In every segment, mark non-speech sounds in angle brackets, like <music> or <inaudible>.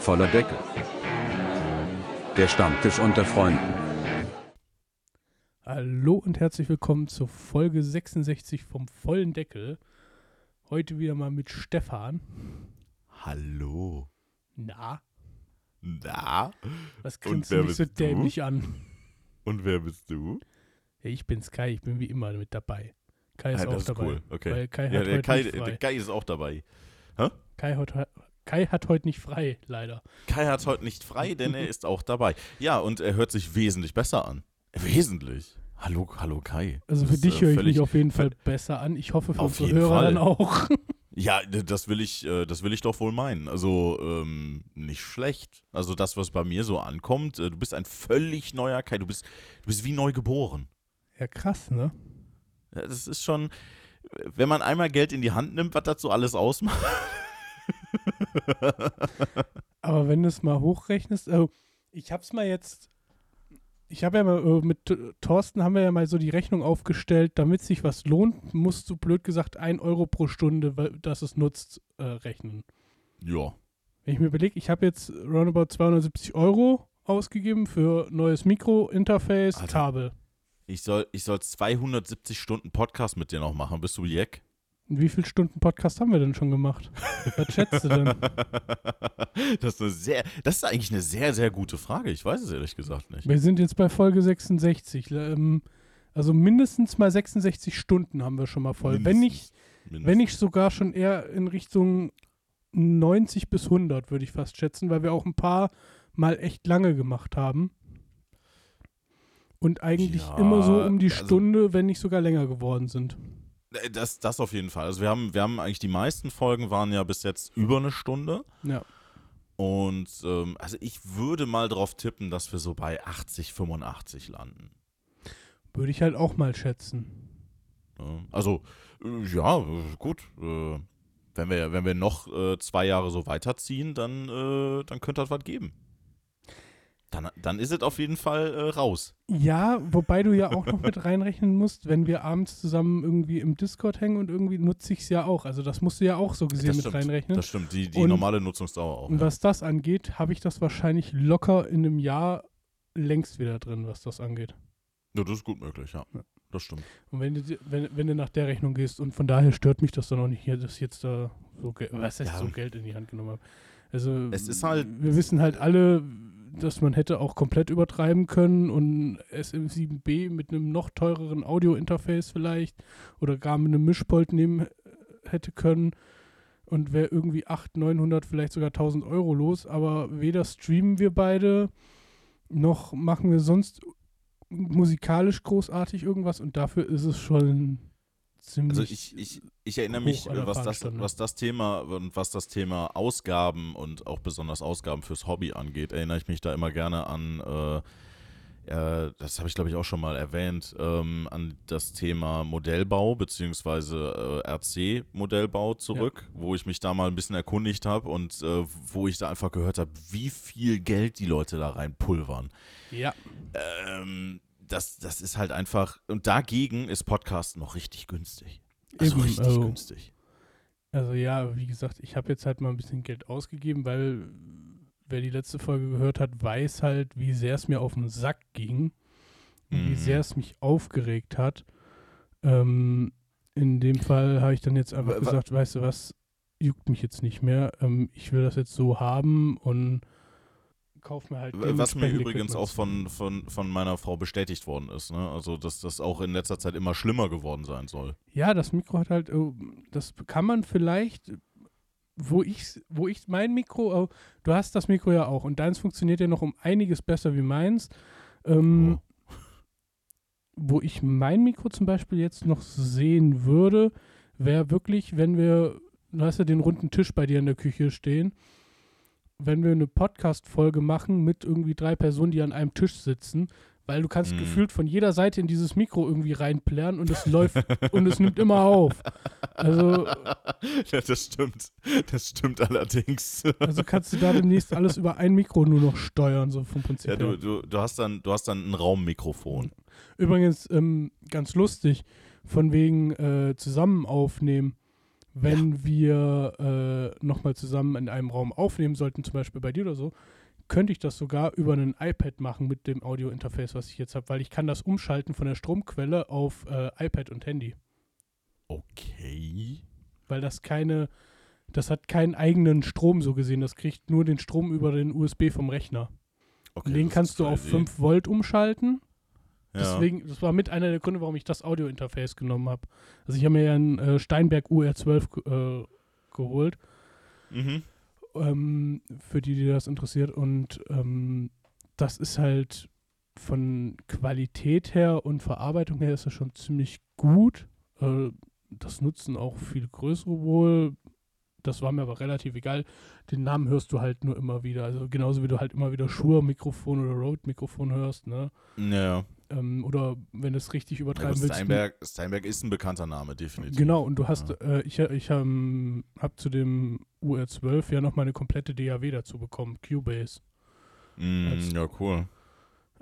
Voller Deckel. Der Stammtisch unter Freunden. Hallo und herzlich willkommen zur Folge 66 vom vollen Deckel. Heute wieder mal mit Stefan. Hallo. Na, Na? was grinst du mich so dämlich an? Und wer bist du? Ja, ich bin's Kai, ich bin wie immer mit dabei. Kai ist Ah, auch das ist dabei. cool. Okay. Weil Kai ja, hat der heute Kai, nicht frei. der Kai ist auch dabei. Kai, hat, Kai hat heute nicht frei, leider. Kai hat heute nicht frei, denn er <laughs> ist auch dabei. Ja, und er hört sich wesentlich besser an. Wesentlich. Hallo, hallo Kai. Also Das für ist, dich äh, höre ich mich auf jeden Fall besser an. Ich hoffe für unsere Hörer Fall. dann auch. <laughs> Ja, das will ich, äh, das will ich doch wohl meinen. Also ähm, nicht schlecht. Also das, was bei mir so ankommt, äh, du bist ein völlig neuer Kai. Du bist, du bist wie neu geboren. Ja, krass, ne? Ja, das ist schon, wenn man einmal Geld in die Hand nimmt, was dazu alles ausmacht. <laughs> Aber wenn du es mal hochrechnest, also ich hab's mal jetzt, ich habe ja mal äh, mit Thorsten haben wir ja mal so die Rechnung aufgestellt, damit sich was lohnt, musst du blöd gesagt 1 Euro pro Stunde, weil- dass es nutzt, äh, rechnen. Ja. Wenn ich mir überlege, ich habe jetzt roundabout 270 Euro ausgegeben für neues Mikro, Interface, Alter. Kabel. Ich soll, ich soll 270 Stunden Podcast mit dir noch machen. Bist du Jack? Und wie viele Stunden Podcast haben wir denn schon gemacht? Was schätzt du denn? <laughs> Das ist, eine sehr, das ist eigentlich eine sehr, sehr gute Frage. Ich weiß es ehrlich gesagt nicht. Wir sind jetzt bei Folge 66. Ähm, also mindestens mal 66 Stunden haben wir schon mal voll. Wenn nicht, Mindestens. wenn nicht sogar schon eher in Richtung 90 bis 100, würde ich fast schätzen, weil wir auch ein paar Mal echt lange gemacht haben. Und eigentlich Ja, immer so um die also- Stunde, wenn nicht sogar länger geworden sind. Äh, Das, das auf jeden Fall. Also wir haben, wir haben eigentlich die meisten Folgen waren ja bis jetzt über eine Stunde. Ja. Und ähm, also ich würde mal drauf tippen, dass wir so bei 80, 85 landen. Würde ich halt auch mal schätzen. Also, äh, ja, äh, gut. Wenn, wir, wenn wir noch zwei Jahre so weiterziehen, dann, dann könnte das was geben. Dann, dann ist es auf jeden Fall äh, raus. Ja, wobei du ja auch noch mit reinrechnen musst, wenn wir abends zusammen irgendwie im Discord hängen und irgendwie nutze ich es ja auch. Also das musst du ja auch so gesehen Das mit stimmt. reinrechnen. Das stimmt, die, die Und- normale Nutzungsdauer auch. Und ja. was das angeht, habe ich das wahrscheinlich locker in einem Jahr längst wieder drin, was das angeht. ja, das ist gut möglich, ja. Ja. Das stimmt. Und wenn du, wenn, wenn du nach der Rechnung gehst und von daher stört mich das dann auch nicht hier, dass ich jetzt da so, was heißt Ja. so Geld in die Hand genommen habe. Also Es ist halt- wir wissen halt alle, dass man hätte auch komplett übertreiben können und SM7B mit einem noch teureren Audio-Interface vielleicht oder gar mit einem Mischpult nehmen äh, hätte können und wäre irgendwie 800, 900, vielleicht sogar 1000 Euro los, aber weder streamen wir beide, noch machen wir sonst musikalisch großartig irgendwas und dafür ist es schon ziemlich. Also ich, ich, ich erinnere mich, was das, was das Thema und was das Thema Ausgaben und auch besonders Ausgaben fürs Hobby angeht, erinnere ich mich da immer gerne an, äh, äh, das habe ich glaube ich auch schon mal erwähnt, ähm, an das Thema Modellbau beziehungsweise äh, RC-Modellbau zurück, wo ich mich da mal ein bisschen erkundigt habe und äh, wo ich da einfach gehört habe, wie viel Geld die Leute da reinpulvern. ja, Ähm, das, das ist halt einfach, und dagegen ist Podcast noch richtig günstig. Also Eben, richtig also- günstig. also ja, wie gesagt, ich habe jetzt halt mal ein bisschen Geld ausgegeben, weil wer die letzte Folge gehört hat, weiß halt, wie sehr es mir auf den Sack ging und wie Mhm. sehr es mich aufgeregt hat. Ähm, in dem Fall habe ich dann jetzt einfach wa- gesagt, weißt du was, juckt mich jetzt nicht mehr. Ähm, ich will das jetzt so haben und kauf mir halt Was mir übrigens auch von, von, von meiner Frau bestätigt worden ist. Ne? Also, dass das auch in letzter Zeit immer schlimmer geworden sein soll. Ja, das Mikro hat halt, oh, das kann man vielleicht, wo ich, wo ich mein Mikro, oh, du hast das Mikro ja auch und deins funktioniert ja noch um einiges besser wie meins. Ähm, Oh. Wo ich mein Mikro zum Beispiel jetzt noch sehen würde, wäre wirklich, wenn wir, du hast ja den runden Tisch bei dir in der Küche stehen, wenn wir eine Podcast-Folge machen mit irgendwie drei Personen, die an einem Tisch sitzen, weil du kannst Mhm. gefühlt von jeder Seite in dieses Mikro irgendwie reinplären und es läuft <laughs> und es nimmt immer auf. Also, <laughs> ja, das stimmt. Das stimmt allerdings. <laughs> also kannst du da demnächst alles über ein Mikro nur noch steuern, so vom Prinzip Ja, du, her. du, du, hast dann, du hast dann ein Raummikrofon. Übrigens, ähm, ganz lustig, von wegen äh, zusammen aufnehmen. Wenn wir äh, nochmal zusammen in einem Raum aufnehmen sollten, zum Beispiel bei dir oder so, könnte ich das sogar über ein iPad machen mit dem Audio-Interface, was ich jetzt habe, weil ich kann das umschalten von der Stromquelle auf äh, iPad und Handy. Okay. Weil das keine, das hat keinen eigenen Strom so gesehen, das kriegt nur den Strom über den USB vom Rechner. okay den kannst du auf Idee. 5 Volt umschalten. Ja. Deswegen, das war mit einer der Gründe, warum ich das Audio-Interface genommen habe. Also ich habe mir ja einen äh, Steinberg UR12 ge- äh, geholt, Mhm. ähm, für die, die das interessiert. Und ähm, das ist halt von Qualität her und Verarbeitung her ist das schon ziemlich gut. Äh, das nutzen auch viele größere wohl. Das war mir aber relativ egal. Den Namen hörst du halt nur immer wieder. Also genauso wie du halt immer wieder Shure-Mikrofon oder Rode-Mikrofon hörst, ne? Ja. Ähm, oder wenn du es richtig ja übertreiben gut, willst. Steinberg, Steinberg ist ein bekannter Name, definitiv. Genau, und du hast, Ja. äh, ich, ich ähm, habe zu dem UR12 ja noch mal eine komplette DAW dazu bekommen, Cubase. Mm, als- ja, cool.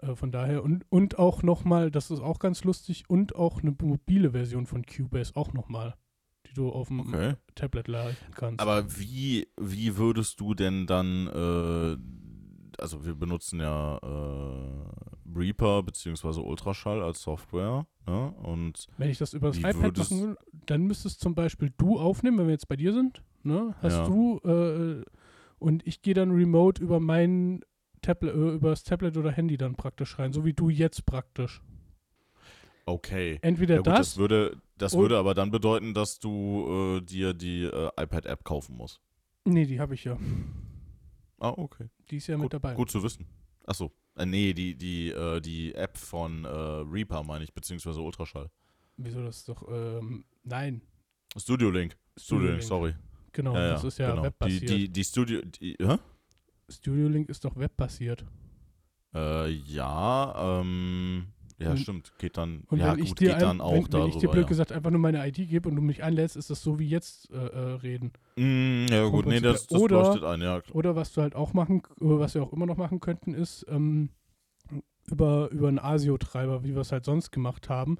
Äh, von daher, und, und auch noch mal, das ist auch ganz lustig, und auch eine mobile Version von Cubase auch noch mal, die du auf dem Okay. Tablet laden kannst. Aber wie, wie würdest du denn dann, äh, also wir benutzen ja äh, Reaper beziehungsweise Ultraschall als Software, ne? Und wenn ich das über das iPad würdest- machen will, dann müsstest zum Beispiel du aufnehmen, wenn wir jetzt bei dir sind, ne? Hast Ja. du, äh, und ich gehe dann remote über mein Tablet, äh, über das Tablet oder Handy dann praktisch rein, so wie du jetzt praktisch. okay. Entweder Ja gut, das, das würde, das und- würde aber dann bedeuten, dass du äh, dir die äh, iPad-App kaufen musst. Nee, die habe ich ja. Ah, okay. Die ist ja mit Gut, dabei. gut zu wissen. Achso. Äh, nee, die, die, äh, die App von äh, Reaper meine ich, beziehungsweise Ultraschall. Wieso das doch, ähm, nein. Studio Link. Studio Link, sorry. Genau, ja, ja, das ist ja genau. Die, webbasiert. die, die Studio, die, hä? Studio Link ist doch webbasiert. Äh, ja, ähm, ja, Und- stimmt. Geht dann, Und ja wenn ich gut, dir, geht dann auch wenn, wenn darüber. ich dir blöd ja. gesagt einfach nur meine ID gebe und du mich einlädst, ist das so wie jetzt äh, äh, reden. Mm, ja gut, nee, das, das oder- leuchtet ein, ja. Oder was du halt auch machen, was wir auch immer noch machen könnten, ist ähm, über, über einen ASIO-Treiber, wie wir es halt sonst gemacht haben.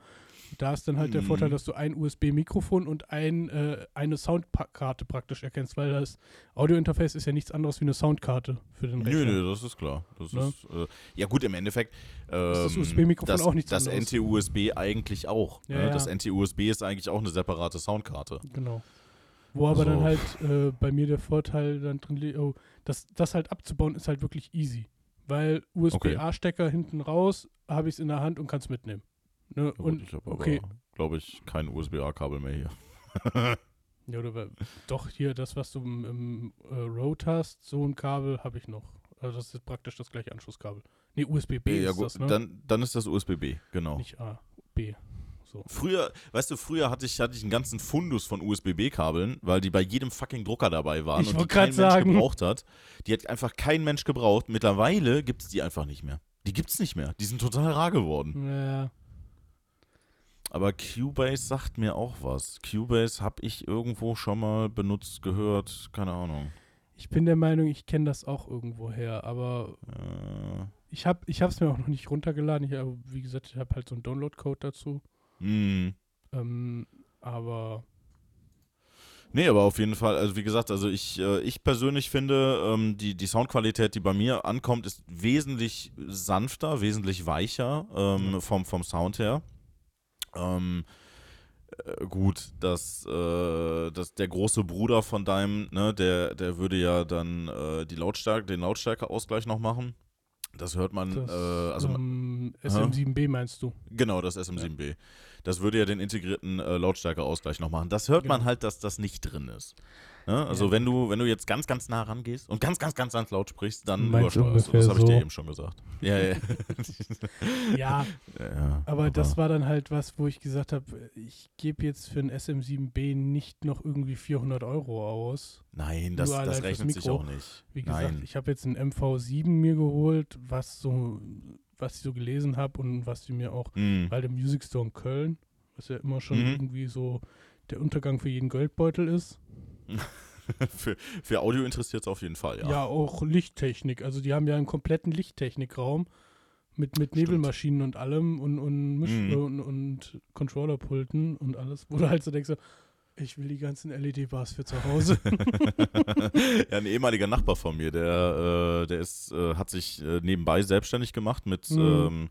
Da ist dann halt der Mhm. Vorteil, dass du ein USB-Mikrofon und ein, äh, eine Soundkarte praktisch erkennst, weil das Audio-Interface ist ja nichts anderes wie eine Soundkarte für den Rechner. Nö, nö, das ist klar. Das Ne? ist, äh, ja gut, im Endeffekt ähm, das USB-Mikrofon das, auch nichts das anderes. NT-USB eigentlich auch. Ja, ne? ja. Das NT-USB ist eigentlich auch eine separate Soundkarte. Genau. Wo aber dann So. halt äh, bei mir der Vorteil dann drin liegt, oh, das, das halt abzubauen ist halt wirklich easy. Weil USB-A-Stecker hinten raus, habe ich es in der Hand und kann es mitnehmen. Ne? Ja, Und ich habe okay. aber, glaube ich, kein USB-A-Kabel mehr hier. <laughs> Ja, oder doch hier das, was du im, im äh, Rode hast, so ein Kabel habe ich noch. Also das ist praktisch das gleiche Anschlusskabel. Nee, USB-B ja ist gut, das, ne? dann, dann ist das USB-B, genau. Nicht A, B. So. Früher, weißt du, früher hatte ich, hatte ich einen ganzen Fundus von USB-B-Kabeln, weil die bei jedem fucking Drucker dabei waren Ich und die kein grad Mensch sagen. gebraucht hat. Die hat einfach kein Mensch gebraucht. Mittlerweile gibt es die einfach nicht mehr. Die gibt's nicht mehr. Die sind total rar geworden. Ja, Aber Cubase sagt mir auch was. Cubase habe ich irgendwo schon mal benutzt, gehört, keine Ahnung. ich bin der Meinung, ich kenne das auch irgendwo her, aber Äh, ich habe ich es mir auch noch nicht runtergeladen. Ich habe, wie gesagt, ich habe halt so einen Download-Code dazu. mh. Ähm, aber Nee, aber auf jeden Fall, also wie gesagt, also ich, äh, ich persönlich finde, ähm, die, die Soundqualität, die bei mir ankommt, ist wesentlich sanfter, wesentlich weicher ähm, vom, vom Sound her. Ähm, äh, gut, dass, äh, dass der große Bruder von deinem, ne, der, der würde ja dann äh, die Lautstärke, den Lautstärkeausgleich noch machen. Das hört man, das äh, also ähm, SM7B meinst du? Genau, das SM7B. Das würde ja den integrierten äh, Lautstärkeausgleich noch machen. Das hört man Genau. halt, dass das nicht drin ist. Ne? Also Ja. wenn du, wenn du jetzt ganz, ganz nah rangehst und ganz, ganz, ganz, ganz laut sprichst, dann Meinst übersteuerst du. Das habe ich dir so? eben schon gesagt. Ja, ja. <laughs> Ja, ja, ja. aber das war dann halt was, wo ich gesagt habe, ich gebe jetzt für ein SM7B nicht noch irgendwie 400 Euro aus. Nein, das, das fürs rechnet sich auch nicht. Wie gesagt, Nein. ich habe jetzt ein MV7 mir geholt, was so, was ich so gelesen habe und was die mir auch, Mhm. weil der Music Store in Köln, was ja immer schon Mhm. irgendwie so der Untergang für jeden Geldbeutel ist. <laughs> für, für Audio interessiert es auf jeden Fall, ja. Ja. auch Lichttechnik. Also die haben ja einen kompletten Lichttechnikraum mit, mit Nebelmaschinen und allem und, und, Misch Mhm. und, und Controllerpulten und alles, wo du halt so denkst, Ich will die ganzen LED-Bars für zu Hause. <laughs> ja, ein ehemaliger Nachbar von mir, der, äh, der ist, äh, hat sich äh, nebenbei selbstständig gemacht mit, Mhm. ähm,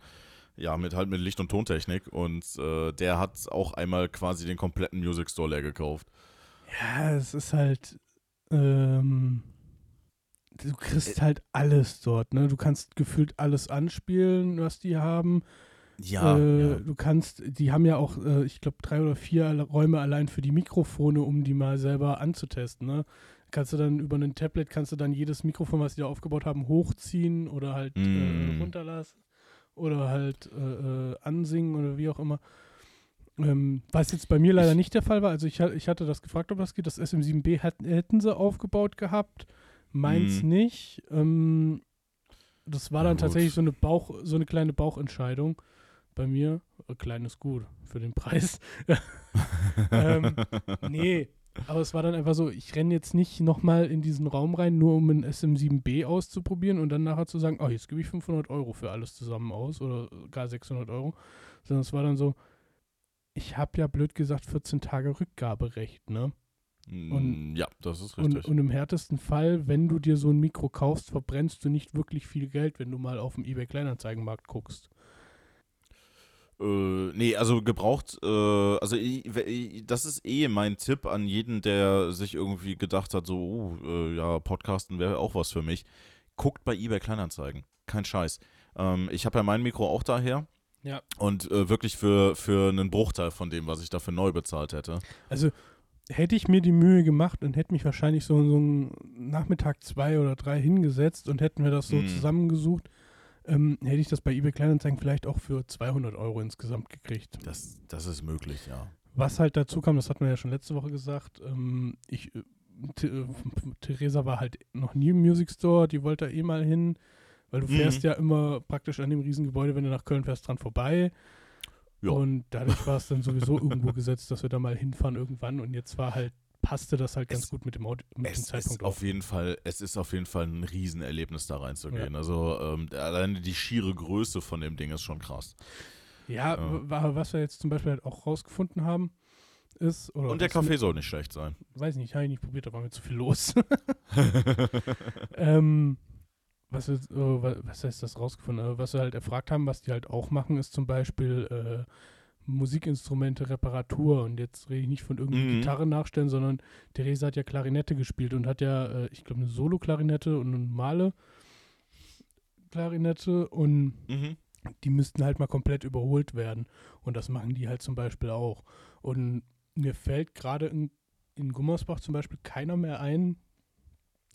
ja, mit halt mit Licht- und Tontechnik und äh, der hat auch einmal quasi den kompletten Music Store leer gekauft. Ja, es ist halt, ähm, du kriegst halt alles dort, ne? Du kannst gefühlt alles anspielen, was die haben. Ja, äh, ja. Du kannst, die haben ja auch, äh, ich glaube, drei oder vier Räume allein für die Mikrofone, um die mal selber anzutesten, ne? Kannst du dann über ein Tablet, kannst du dann jedes Mikrofon, was die da aufgebaut haben, hochziehen oder halt Mm. äh, runterlassen oder halt äh, äh, ansingen oder wie auch immer. Ähm, was jetzt bei mir leider Ich- nicht der Fall war, also ich, ich hatte das gefragt, ob das geht. Das SM7B hat, hätten sie aufgebaut gehabt, meins Mm. nicht. Ähm, das war dann tatsächlich so eine Bauch, so eine kleine Bauchentscheidung bei mir. Äh, Klein ist gut für den Preis. <laughs> ähm, nee, aber es war dann einfach so, ich renne jetzt nicht nochmal in diesen Raum rein, nur um ein SM7B auszuprobieren und dann nachher zu sagen, oh, jetzt gebe ich 500 Euro für alles zusammen aus oder gar 600 Euro. Sondern es war dann so, ich habe ja blöd gesagt 14 Tage Rückgaberecht, ne? Mm, ja, das ist Und, richtig. und im härtesten Fall, wenn du dir so ein Mikro kaufst, verbrennst du nicht wirklich viel Geld, wenn du mal auf dem eBay Kleinanzeigenmarkt guckst. Äh, nee, also gebraucht, äh, also ich, ich, das ist eh mein Tipp an jeden, der sich irgendwie gedacht hat, so, oh, äh, ja, Podcasten wäre auch was für mich. Guckt bei eBay Kleinanzeigen. Kein Scheiß. Ähm, ich habe ja mein Mikro auch daher. Ja. Und äh, wirklich für, für einen Bruchteil von dem, was ich dafür neu bezahlt hätte. Also hätte ich mir die Mühe gemacht und hätte mich wahrscheinlich so, so einen Nachmittag zwei oder drei hingesetzt und hätten wir das so Mhm. zusammengesucht, ähm, hätte ich das bei eBay Kleinanzeigen vielleicht auch für 200 Euro insgesamt gekriegt. Das, das ist möglich, ja. Was halt dazu kam, das hat man ja schon letzte Woche gesagt, ähm, ich, äh, äh, Theresa war halt noch nie im Music Store, die wollte da eh mal hin, weil du Mhm. fährst ja immer praktisch an dem Riesengebäude, wenn du nach Köln fährst, dran vorbei. Ja. Und dadurch war es dann sowieso <laughs> irgendwo gesetzt, dass wir da mal hinfahren irgendwann und jetzt war halt, passte das halt ganz Es- gut mit dem, Audi mit dem Es Zeitpunkt ist auf jeden Fall, es ist auf jeden Fall ein Riesenerlebnis, da reinzugehen. Also ähm, alleine die schiere Größe von dem Ding ist schon krass. Ja, Ja. was wir jetzt zum Beispiel halt auch rausgefunden haben, ist, oder Und der Kaffee soll nicht schlecht sein. weiß nicht, habe ich nicht probiert, da war mir zu viel los. <laughs> <laughs> ähm, was, wir, äh, wa- was heißt das rausgefunden? Äh, was wir halt erfragt haben, was die halt auch machen, ist zum Beispiel äh, Musikinstrumente, Reparatur. Und jetzt rede ich nicht von irgendwie Mhm. Gitarre nachstellen, sondern Theresa hat ja Klarinette gespielt und hat ja, äh, ich glaube, eine Solo-Klarinette und eine normale Klarinette und mhm. die müssten halt mal komplett überholt werden. Und das machen die halt zum Beispiel auch. Und mir fällt gerade in, in Gummersbach zum Beispiel keiner mehr ein,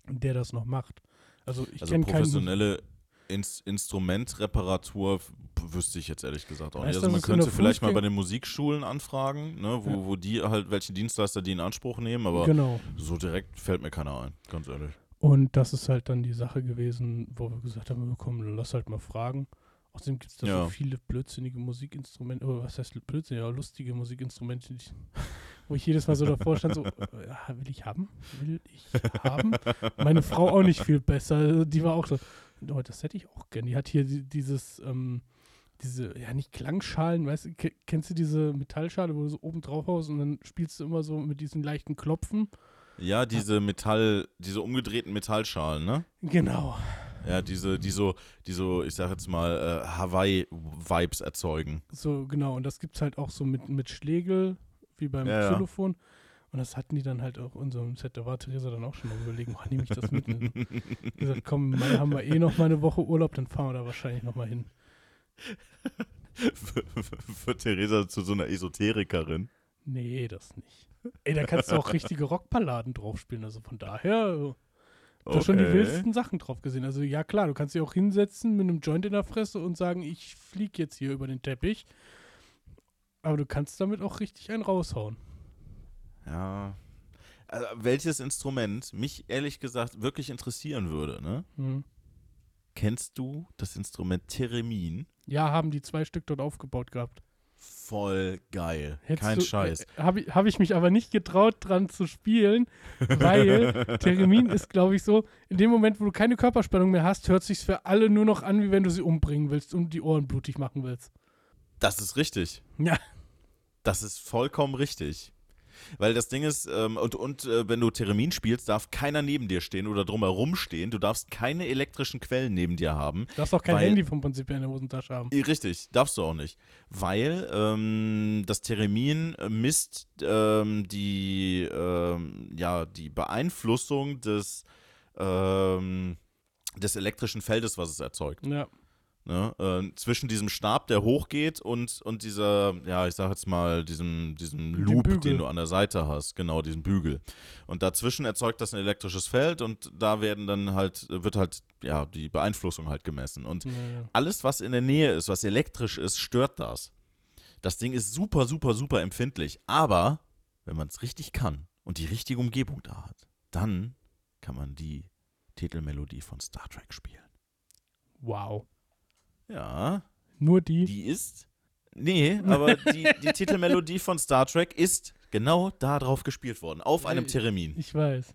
der das noch macht. Also ich Also keinen. professionelle Ins Instrumentreparatur wüsste ich jetzt ehrlich gesagt auch Weißt nicht. Also man könnte vielleicht mal Fußgänger- bei den Musikschulen anfragen, ne, wo, Ja. wo die halt, welche Dienstleister die in Anspruch nehmen, aber Genau. so direkt fällt mir keiner ein, ganz ehrlich. Und das ist halt dann die Sache gewesen, wo wir gesagt haben, komm, lass halt mal fragen. Außerdem gibt es da Ja. so viele blödsinnige Musikinstrumente, oder was heißt blödsinnig, ja, lustige Musikinstrumente, die, wo ich jedes Mal so davor stand, so, äh, ja, will ich haben? Will ich haben? Meine Frau auch nicht viel besser. Die war auch so, oh, das hätte ich auch gern. Die hat hier die, dieses, ähm, diese, ja, nicht Klangschalen, weißt du, ke- kennst du diese Metallschale, wo du so oben drauf haust und dann spielst du immer so mit diesen leichten Klopfen? Ja, diese Metall, diese umgedrehten Metallschalen, ne? Genau. Ja, diese, die so, die so, ich sag jetzt mal, äh, Hawaii-Vibes erzeugen. So, genau. Und das gibt es halt auch so mit, mit Schlegel, wie beim Ja. Xylophon. Und das hatten die dann halt auch in unserem Set. Da war Theresa dann auch schon mal überlegen, oh, nehme ich das mit? Und <laughs> gesagt, komm, Mai haben wir eh noch mal eine Woche Urlaub, dann fahren wir da wahrscheinlich noch mal hin. Für Theresa zu so einer Esoterikerin. Nee, das nicht. Ey, da kannst du auch richtige Rockballaden drauf spielen. Also von daher, äh, da schon die wildesten Sachen drauf gesehen. Also ja, klar, du kannst dich auch hinsetzen mit einem Joint in der Fresse und sagen, ich flieg jetzt hier über den Teppich. Aber du kannst damit auch richtig einen raushauen. Ja. Also, welches Instrument mich ehrlich gesagt wirklich interessieren würde, ne? Hm. Kennst du das Instrument Theremin? Ja, haben die zwei Stück dort aufgebaut gehabt. Voll geil. Hättest Kein du- Scheiß. Äh, Habe ich, hab ich mich aber nicht getraut, dran zu spielen, weil <laughs> Theremin ist, glaube ich, so, in dem Moment, wo du keine Körperspannung mehr hast, hört sich's für alle nur noch an, wie wenn du sie umbringen willst und die Ohren blutig machen willst. Das ist richtig. Ja. Das ist vollkommen richtig. Weil das Ding ist, ähm, und, und äh, wenn du Theremin spielst, darf keiner neben dir stehen oder drumherum stehen. Du darfst keine elektrischen Quellen neben dir haben. Du darfst auch kein Weil- Handy vom Prinzip her in der Hosentasche haben. Richtig, darfst du auch nicht. Weil ähm, das Theremin äh, misst ähm, die, ähm, ja, die Beeinflussung des, ähm, des elektrischen Feldes, was es erzeugt. Ja. Ne? Äh, zwischen diesem Stab, der hochgeht und, und dieser, ja, ich sag jetzt mal, diesem, diesem Loop, den du an der Seite hast, genau, diesen Bügel. Und dazwischen erzeugt das ein elektrisches Feld und da werden dann halt, wird halt, ja, die Beeinflussung halt gemessen. Und Ja, ja. alles, was in der Nähe ist, was elektrisch ist, stört das. Das Ding ist super, super, super empfindlich. Aber wenn man es richtig kann und die richtige Umgebung da hat, dann kann man die Titelmelodie von Star Trek spielen. Wow. Ja, Nur die. die ist. Nee, aber die, die <laughs> Titelmelodie von Star Trek ist genau da drauf gespielt worden. Auf einem Theremin. Ich weiß.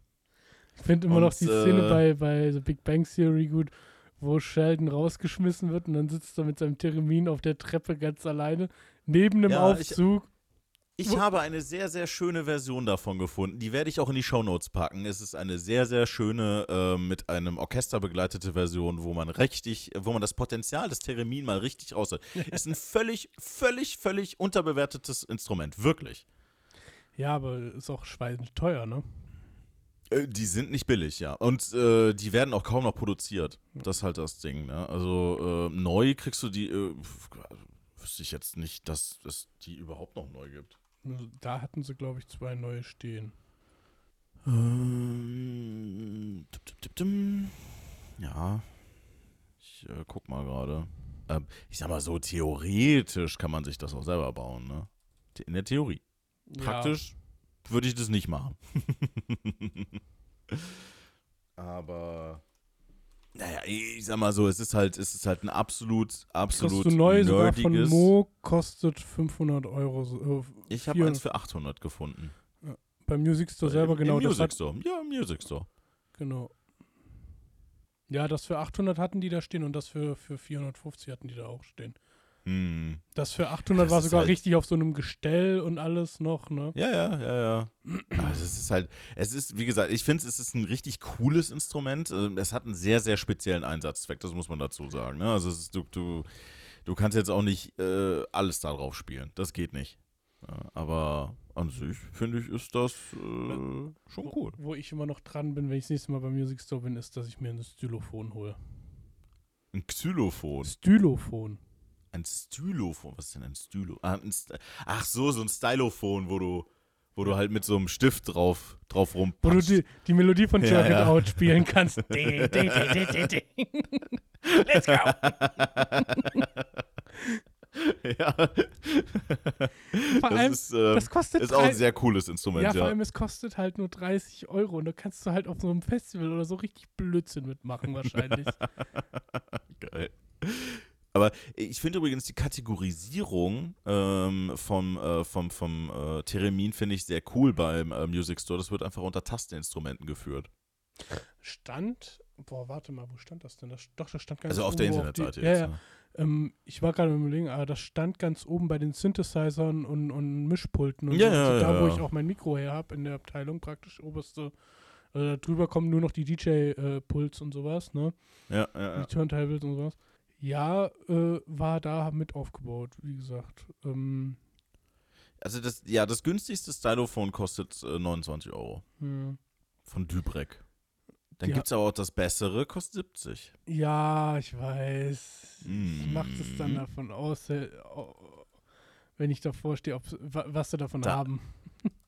Ich finde immer Und, noch die Szene äh, bei, bei The Big Bang Theory gut, wo Sheldon rausgeschmissen wird und dann sitzt er mit seinem Theremin auf der Treppe ganz alleine, neben einem Ja, Aufzug. Ich habe eine sehr, sehr schöne Version davon gefunden. Die werde ich auch in die Shownotes packen. Es ist eine sehr, sehr schöne, äh, mit einem Orchester begleitete Version, wo man richtig, wo man das Potenzial des Theremin mal richtig raus hat. <laughs> Ist ein völlig, völlig, völlig unterbewertetes Instrument. Wirklich. Ja, aber ist auch schweigend teuer, ne? Äh, Die sind nicht billig, ja. Und äh, die werden auch kaum noch produziert. Das ist halt das Ding, ne? Also äh, neu kriegst du die, äh, wüsste ich jetzt nicht, dass es die überhaupt noch neu gibt. Da hatten sie, glaube ich, zwei neue stehen. Ähm, tipp, tipp, tim. Ja, ich äh, guck mal gerade. Ähm, ich sag mal so, theoretisch kann man sich das auch selber bauen, ne? In der Theorie. Praktisch würde ich das nicht machen. <laughs> Aber naja, ich sag mal so, es ist halt, es ist halt ein absolut, Ja. absolut Kostet neu sogar von. Mo, kostet 500 Euro. so, äh, ich habe 400 eins für 800 gefunden. Beim Music Store selber, Im, genau. Im das Music hat, Store. Ja, im Music Store. genau. Ja, das für 800 hatten die da stehen und das für, für 450 hatten die da auch stehen. Hm. Das für 800 Das war sogar halt- richtig auf so einem Gestell und alles noch, ne? Ja, ja, ja, ja. Also es ist halt, es ist, wie gesagt, ich finde, es ist ein richtig cooles Instrument. Ähm, Es hat einen sehr, sehr speziellen Einsatzzweck, das muss man dazu sagen. Ne? Also ist, du, du, du kannst jetzt auch nicht äh, alles darauf spielen. Das geht nicht. Ja, aber an sich, finde ich, ist das äh, schon cool. Wo ich immer noch dran bin, wenn ich das nächste Mal beim Music Store bin, ist, dass ich mir ein Stylophon hole. Ein Xylophon. Stylophon. Ein Stylophon. Was ist denn ein Stylo? Ah, ein St Ach so, so ein Stylophon, wo du, wo du halt mit so einem Stift drauf, drauf Wo du die, die Melodie von Ja, Jerk It ja. Out spielen kannst. <laughs> Ding, ding, ding, ding, ding, ding. <laughs> Let's go. <laughs> ja. Vor das allem, ist, ähm, das kostet ist auch ein sehr cooles Instrument, Ja, ja. vor allem, es kostet halt nur 30 Euro und da kannst du halt auf so einem Festival oder so richtig Blödsinn mitmachen wahrscheinlich. Geil. Aber ich finde übrigens die Kategorisierung ähm, vom, äh, vom, vom äh, Theremin finde ich sehr cool beim äh, Music Store. Das wird einfach unter Tasteninstrumenten geführt. stand, boah, warte mal, wo stand das denn? Das, doch, das stand ganz Also auf oben der die- Internetseite Ja, jetzt. ja. ne? Ähm, ich war gerade im Überlegen, aber das stand ganz oben bei den Synthesizern und, und Mischpulten und Ja, so. ja, also da, ja, wo ja. ich auch mein Mikro her habe in der Abteilung, praktisch oberste. Also da drüber kommen nur noch die DJ-Puls und sowas, ne? Ja, ja, ja. Die Turntables und sowas. Ja, äh, war da mit aufgebaut, wie gesagt. Ähm, Also das, ja, das günstigste Stylophon kostet äh, 29 Euro. hm. Von Dybrek. Dann Ja. gibt es aber auch das bessere, kostet 70. Ja, ich weiß. Ich mache das dann Mm. davon aus, äh, wenn ich davor stehe, was sie davon Da- haben.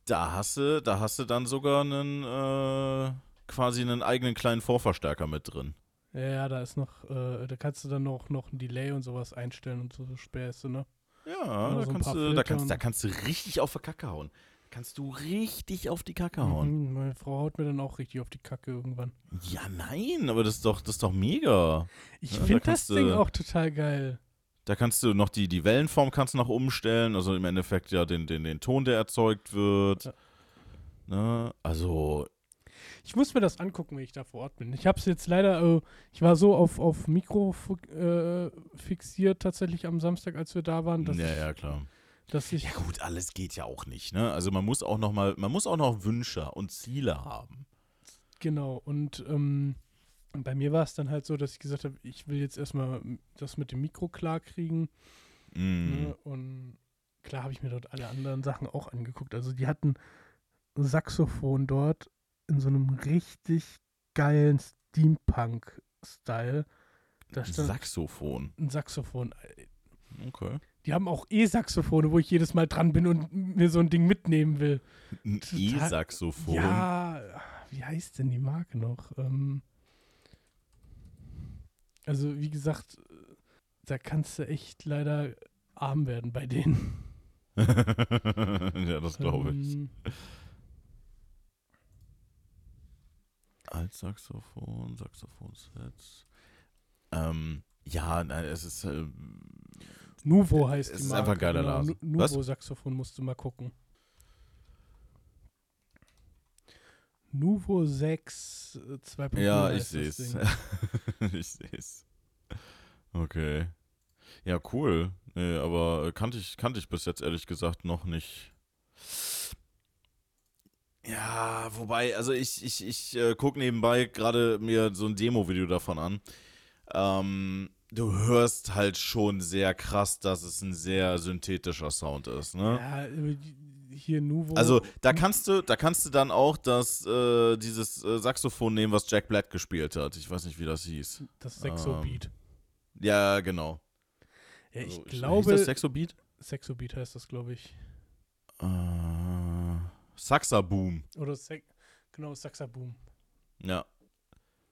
Da hast du, da hast du dann sogar einen, äh, quasi einen eigenen kleinen Vorverstärker mit drin. Ja, da ist noch, äh, da kannst du dann noch, noch ein Delay und sowas einstellen und so Späße, ne? Ja, da, so kannst du, da, kannst, da kannst du richtig auf die Kacke hauen. Kannst du richtig auf die Kacke hauen. Mhm, meine Frau haut mir dann auch richtig auf die Kacke irgendwann. Ja, nein, aber das ist doch, das ist doch mega. Ich Ja, da finde das kannst Ding du- auch total geil. Da kannst du noch die, die Wellenform kannst du noch umstellen, also im Endeffekt ja den, den, den Ton, der erzeugt wird. Ja. Ne? Also, Ich muss mir das angucken, wenn ich da vor Ort bin. Ich habe es jetzt leider, äh, ich war so auf, auf Mikro äh, fixiert tatsächlich am Samstag, als wir da waren, dass ja, ich ja, klar. dass ich Ja gut, alles geht ja auch nicht, ne? Also man muss auch noch mal, man muss auch noch Wünsche und Ziele haben. Genau, und ähm, bei mir war es dann halt so, dass ich gesagt habe, ich will jetzt erstmal das mit dem Mikro klar kriegen. Mm. Ne? Und klar habe ich mir dort alle anderen Sachen auch angeguckt. Also die hatten ein Saxophon dort in so einem richtig geilen Steampunk-Style. Ein Saxophon. ein Saxophon. Okay. Die haben auch E-Saxophone, wo ich jedes Mal dran bin und mir so ein Ding mitnehmen will. Ein E-Saxophon. Ja, wie heißt denn die Marke noch? Ähm, also, wie gesagt, da kannst du echt leider arm werden bei denen. <laughs> ja, das glaube ich. Ähm, Altsaxophon, Saxophonsets. Ähm, ja, nein, es ist. Äh, Nuvo heißt Es die ist Marke. einfach ein geiler genau. Laden. Nu- Was? Nuvo Saxophon musst du mal gucken. Nuvo 6 äh, 2.0 ja, ich sehe es. <laughs> Ich sehe es. Okay. Ja, cool. Nee, aber kannte ich, kannte ich bis jetzt ehrlich gesagt noch nicht. Ja, wobei, also ich, ich, ich äh, gucke nebenbei gerade mir so ein Demo-Video davon an. Ähm, du hörst halt schon sehr krass, dass es ein sehr synthetischer Sound ist, ne? Ja, äh, hier Nuvo. Also da kannst du, da kannst du dann auch das, äh, dieses äh, Saxophon nehmen, was Jack Black gespielt hat. Ich weiß nicht, wie das hieß. das Sexobeat. ähm, Ja, genau. ja, ich Also, glaube. Hieß das Sexobeat? Sexobeat heißt das, glaube ich. Äh, Saxaboom. Oder Sex, genau, Saxaboom. Ja.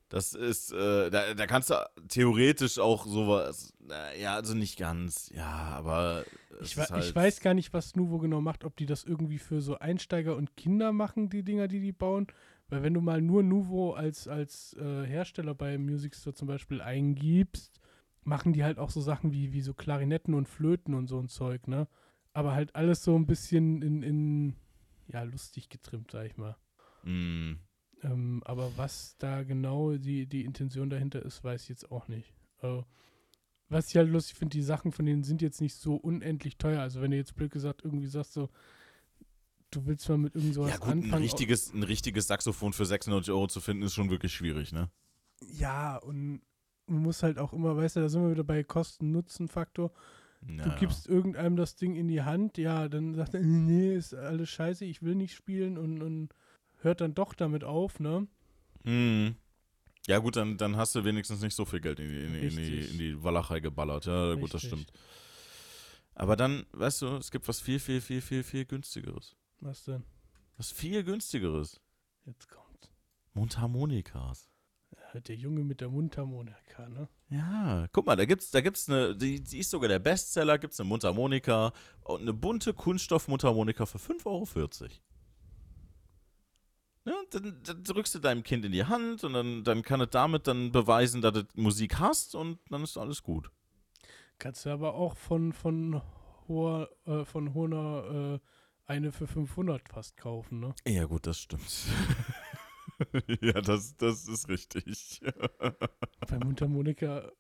Das ist, äh, da, da kannst du theoretisch auch sowas, äh, ja, also nicht ganz, ja, aber Ich, halt, ich weiß gar nicht, was Nuvo genau macht, ob die das irgendwie für so Einsteiger und Kinder machen, die Dinger, die die bauen. Weil wenn du mal nur Nuvo als, als äh, Hersteller bei Music Store zum Beispiel eingibst, machen die halt auch so Sachen wie, wie so Klarinetten und Flöten und so ein Zeug, ne? Aber halt alles so ein bisschen in, in ja, lustig getrimmt, sag ich mal. mh, Ähm, aber was da genau die, die Intention dahinter ist, weiß ich jetzt auch nicht. Also, was ich halt lustig finde, die Sachen von denen sind jetzt nicht so unendlich teuer. Also wenn du jetzt blöd gesagt irgendwie sagst so, du willst mal mit irgend sowas ja gut, ein anfangen. richtiges, ein richtiges Saxophon für 96 Euro zu finden, ist schon wirklich schwierig, ne? Ja, und man muss halt auch immer, weißt du, da sind wir wieder bei Kosten-Nutzen-Faktor. Ja, Du gibst irgendeinem das Ding in die Hand, ja, dann sagt er, <laughs> nee, ist alles scheiße, ich will nicht spielen und, und hört dann doch damit auf, ne? Hm. Ja, gut, dann, dann hast du wenigstens nicht so viel Geld in die, in in die, Richtig. in die Walachei geballert. Ja, gut, das Richtig. stimmt. Aber dann, weißt du, es gibt was viel, viel, viel, viel, viel günstigeres. Was denn? Was viel günstigeres. Jetzt kommt. Mundharmonikas. Ja, der Junge mit der Mundharmonika, ne? Ja, guck mal, da gibt's, da gibt's eine, die, die ist sogar der Bestseller, gibt's eine Mundharmonika und eine bunte Kunststoff-Mundharmonika für 5,40 Euro. Ja, dann, dann drückst du deinem Kind in die Hand und dann, dann kann es damit dann beweisen, dass es Musik hast und dann ist alles gut. Kannst du aber auch von, von hoher, äh, von hoher äh, eine für 500 fast kaufen, ne? Ja, gut, das stimmt. <laughs> <laughs> ja, das, das ist richtig. Bei Mundharmonika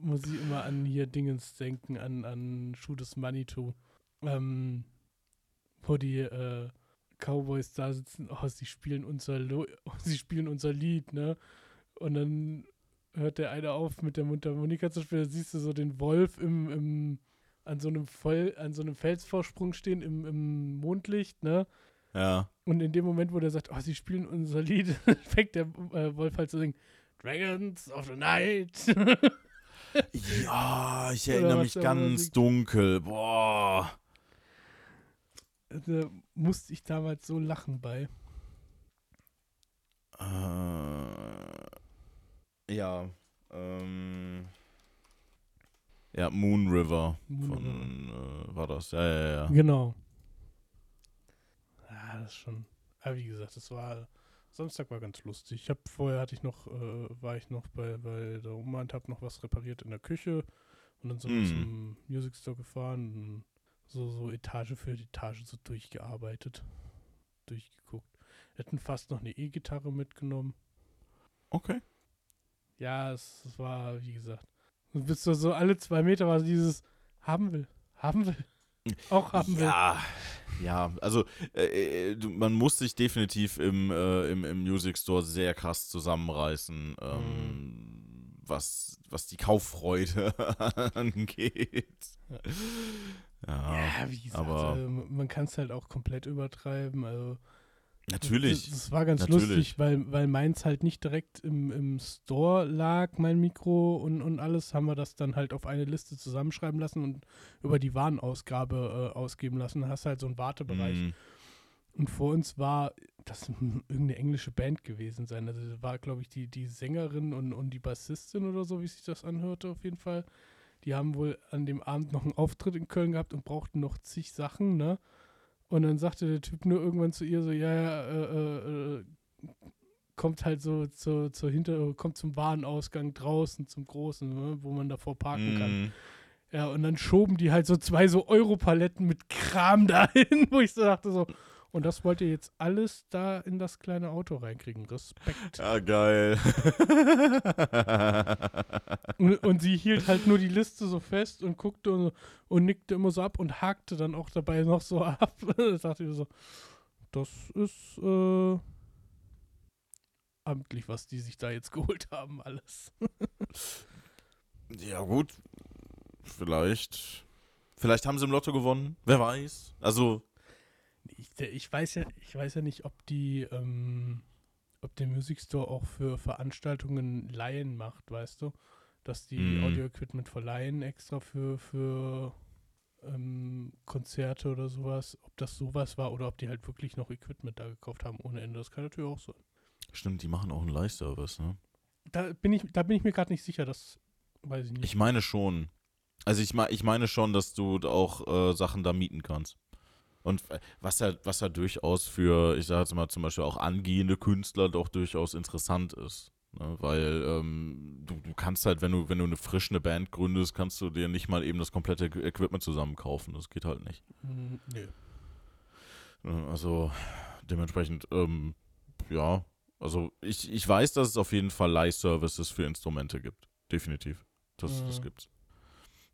muss ich immer an hier Dingens denken, an, an Money to. Ähm, wo die äh, Cowboys da sitzen, oh, sie spielen unser Lo <laughs> sie spielen unser Lied, ne? Und dann hört der eine auf mit der Mundharmonika zu spielen, da siehst du so den Wolf im, im an so einem Voll, an so einem Felsvorsprung stehen im, im Mondlicht, ne? Ja. Und in dem Moment, wo der sagt, oh, sie spielen unser Lied, <laughs> fängt der äh, Wolf halt zu singen, Dragons of the Night. <laughs> Ja, ich erinnere mich ganz dunkel. Boah. da musste ich damals so lachen bei. Äh, ja. Ähm, ja, Moon River Moon von, äh, war das. Ja, ja, ja. Genau. Ja, das ist schon. Aber wie gesagt, das war. Samstag war ganz lustig. Ich habe vorher hatte ich noch, äh, war ich noch bei, bei der Oma und habe noch was repariert in der Küche und dann sind wir Mhm. zum Music Store gefahren und so, so Etage für Etage so durchgearbeitet, durchgeguckt. Hätten fast noch eine E-Gitarre mitgenommen. Okay. Ja, es, es war, wie gesagt. Bist so, so alle zwei Meter war so dieses haben will, haben will. Auch haben will. Ja, ja, also äh, äh, man muss sich definitiv im, äh, im, im Music Store sehr krass zusammenreißen, ähm, was, was die Kauffreude <laughs> angeht. Ja, Ja, wie gesagt, aber- also, man kann es halt auch komplett übertreiben. Also natürlich. Das, das war ganz Natürlich. lustig, weil, weil meins halt nicht direkt im, im Store lag, mein Mikro und, und alles, haben wir das dann halt auf eine Liste zusammenschreiben lassen und über die Warenausgabe äh, ausgeben lassen. Da hast du halt so einen Wartebereich. Mm, Und vor uns war, das irgendeine englische Band gewesen sein. Also war, glaube ich, die, die Sängerin und, und die Bassistin oder so, wie sich das anhörte auf jeden Fall. Die haben wohl an dem Abend noch einen Auftritt in Köln gehabt und brauchten noch zig Sachen, ne? Und dann sagte der Typ nur irgendwann zu ihr so, ja, ja, äh, äh, kommt halt so zur, zur Hinter, kommt zum Warenausgang draußen, zum Großen, ne, wo man davor parken kann. mm. Ja, und dann schoben die halt so zwei so Europaletten mit Kram <laughs> dahin, wo ich so dachte so, und das wollt ihr jetzt alles da in das kleine Auto reinkriegen. Respekt. Ja, geil. <laughs> Und, und sie hielt halt nur die Liste so fest und guckte und, und nickte immer so ab und hakte dann auch dabei noch so <laughs> ab. da dachte ich so, das ist äh, amtlich, was die sich da jetzt geholt haben, alles. ja, gut. Vielleicht. Vielleicht haben sie im Lotto gewonnen. Wer weiß. Also, Ich, ich weiß ja, ich weiß ja nicht, ob die, ähm, ob der Music Store auch für Veranstaltungen Laien macht, weißt du? Dass die Mhm. Audio-Equipment verleihen extra für, für ähm, Konzerte oder sowas. Ob das sowas war oder ob die halt wirklich noch Equipment da gekauft haben ohne Ende. Das kann natürlich auch sein. stimmt, die machen auch einen Live-Service, ne? Da bin ich, da bin ich mir gerade nicht sicher, das weiß ich nicht. Ich meine schon. Also ich, ich meine schon, dass du auch äh, Sachen da mieten kannst. Und äh, was ja, was ja durchaus für, ich sage jetzt mal zum Beispiel auch angehende Künstler doch durchaus interessant ist. Ne? Weil ähm, du, du kannst halt, wenn du, wenn du eine frisch eine Band gründest, kannst du dir nicht mal eben das komplette Equ- Equipment zusammen kaufen. Das geht halt nicht. Hm, nö. Äh, Also dementsprechend, ähm, ja, also ich, ich weiß, dass es auf jeden Fall Leih-Services für Instrumente gibt. Definitiv. Das, das Mhm. gibt's.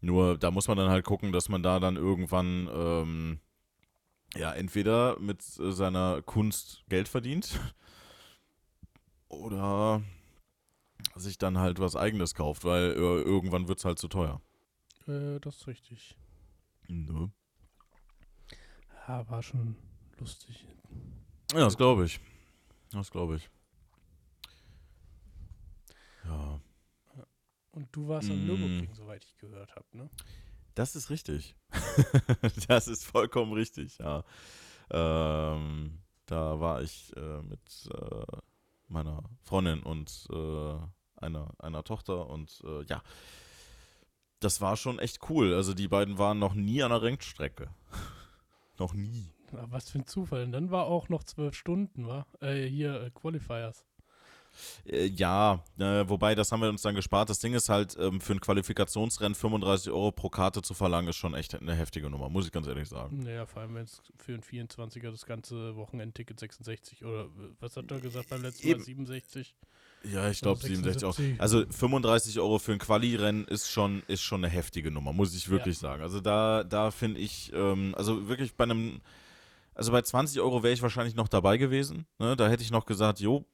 Nur da muss man dann halt gucken, dass man da dann irgendwann ähm, ja entweder mit äh, seiner Kunst Geld verdient oder sich dann halt was eigenes kauft, weil äh, irgendwann wird's halt zu teuer. Äh, das ist richtig. Ne? Ja, war schon lustig. Ja, das glaube ich. Das glaube ich. Ja. Und du warst am Mm. Nürburgring, soweit ich gehört habe, ne? Das ist richtig. <laughs> das ist vollkommen richtig, ja. Ähm, da war ich äh, mit äh, meiner Freundin und äh, einer, einer Tochter und äh, ja, das war schon echt cool. Also die beiden waren noch nie an der Rennstrecke. <laughs> noch nie. Aber was für ein Zufall. Und dann war auch noch zwölf Stunden, war? Äh, hier, äh, Qualifiers. Äh, ja, äh, wobei, das haben wir uns dann gespart. Das Ding ist halt, ähm, für ein Qualifikationsrennen 35 Euro pro Karte zu verlangen, ist schon echt eine heftige Nummer, muss ich ganz ehrlich sagen. Naja, vor allem, wenn es für einen 24er das ganze Wochenendticket 66 oder was hat er gesagt beim letzten Mal? Eben. 67? Ja, ich glaube Oder 67 auch. 76. Also 35 Euro für ein Quali-Rennen ist schon, ist schon eine heftige Nummer, muss ich wirklich sagen. Also da, da finde ich, ähm, also wirklich bei einem, also bei 20 Euro wäre ich wahrscheinlich noch dabei gewesen. Ne? Da hätte ich noch gesagt, jo,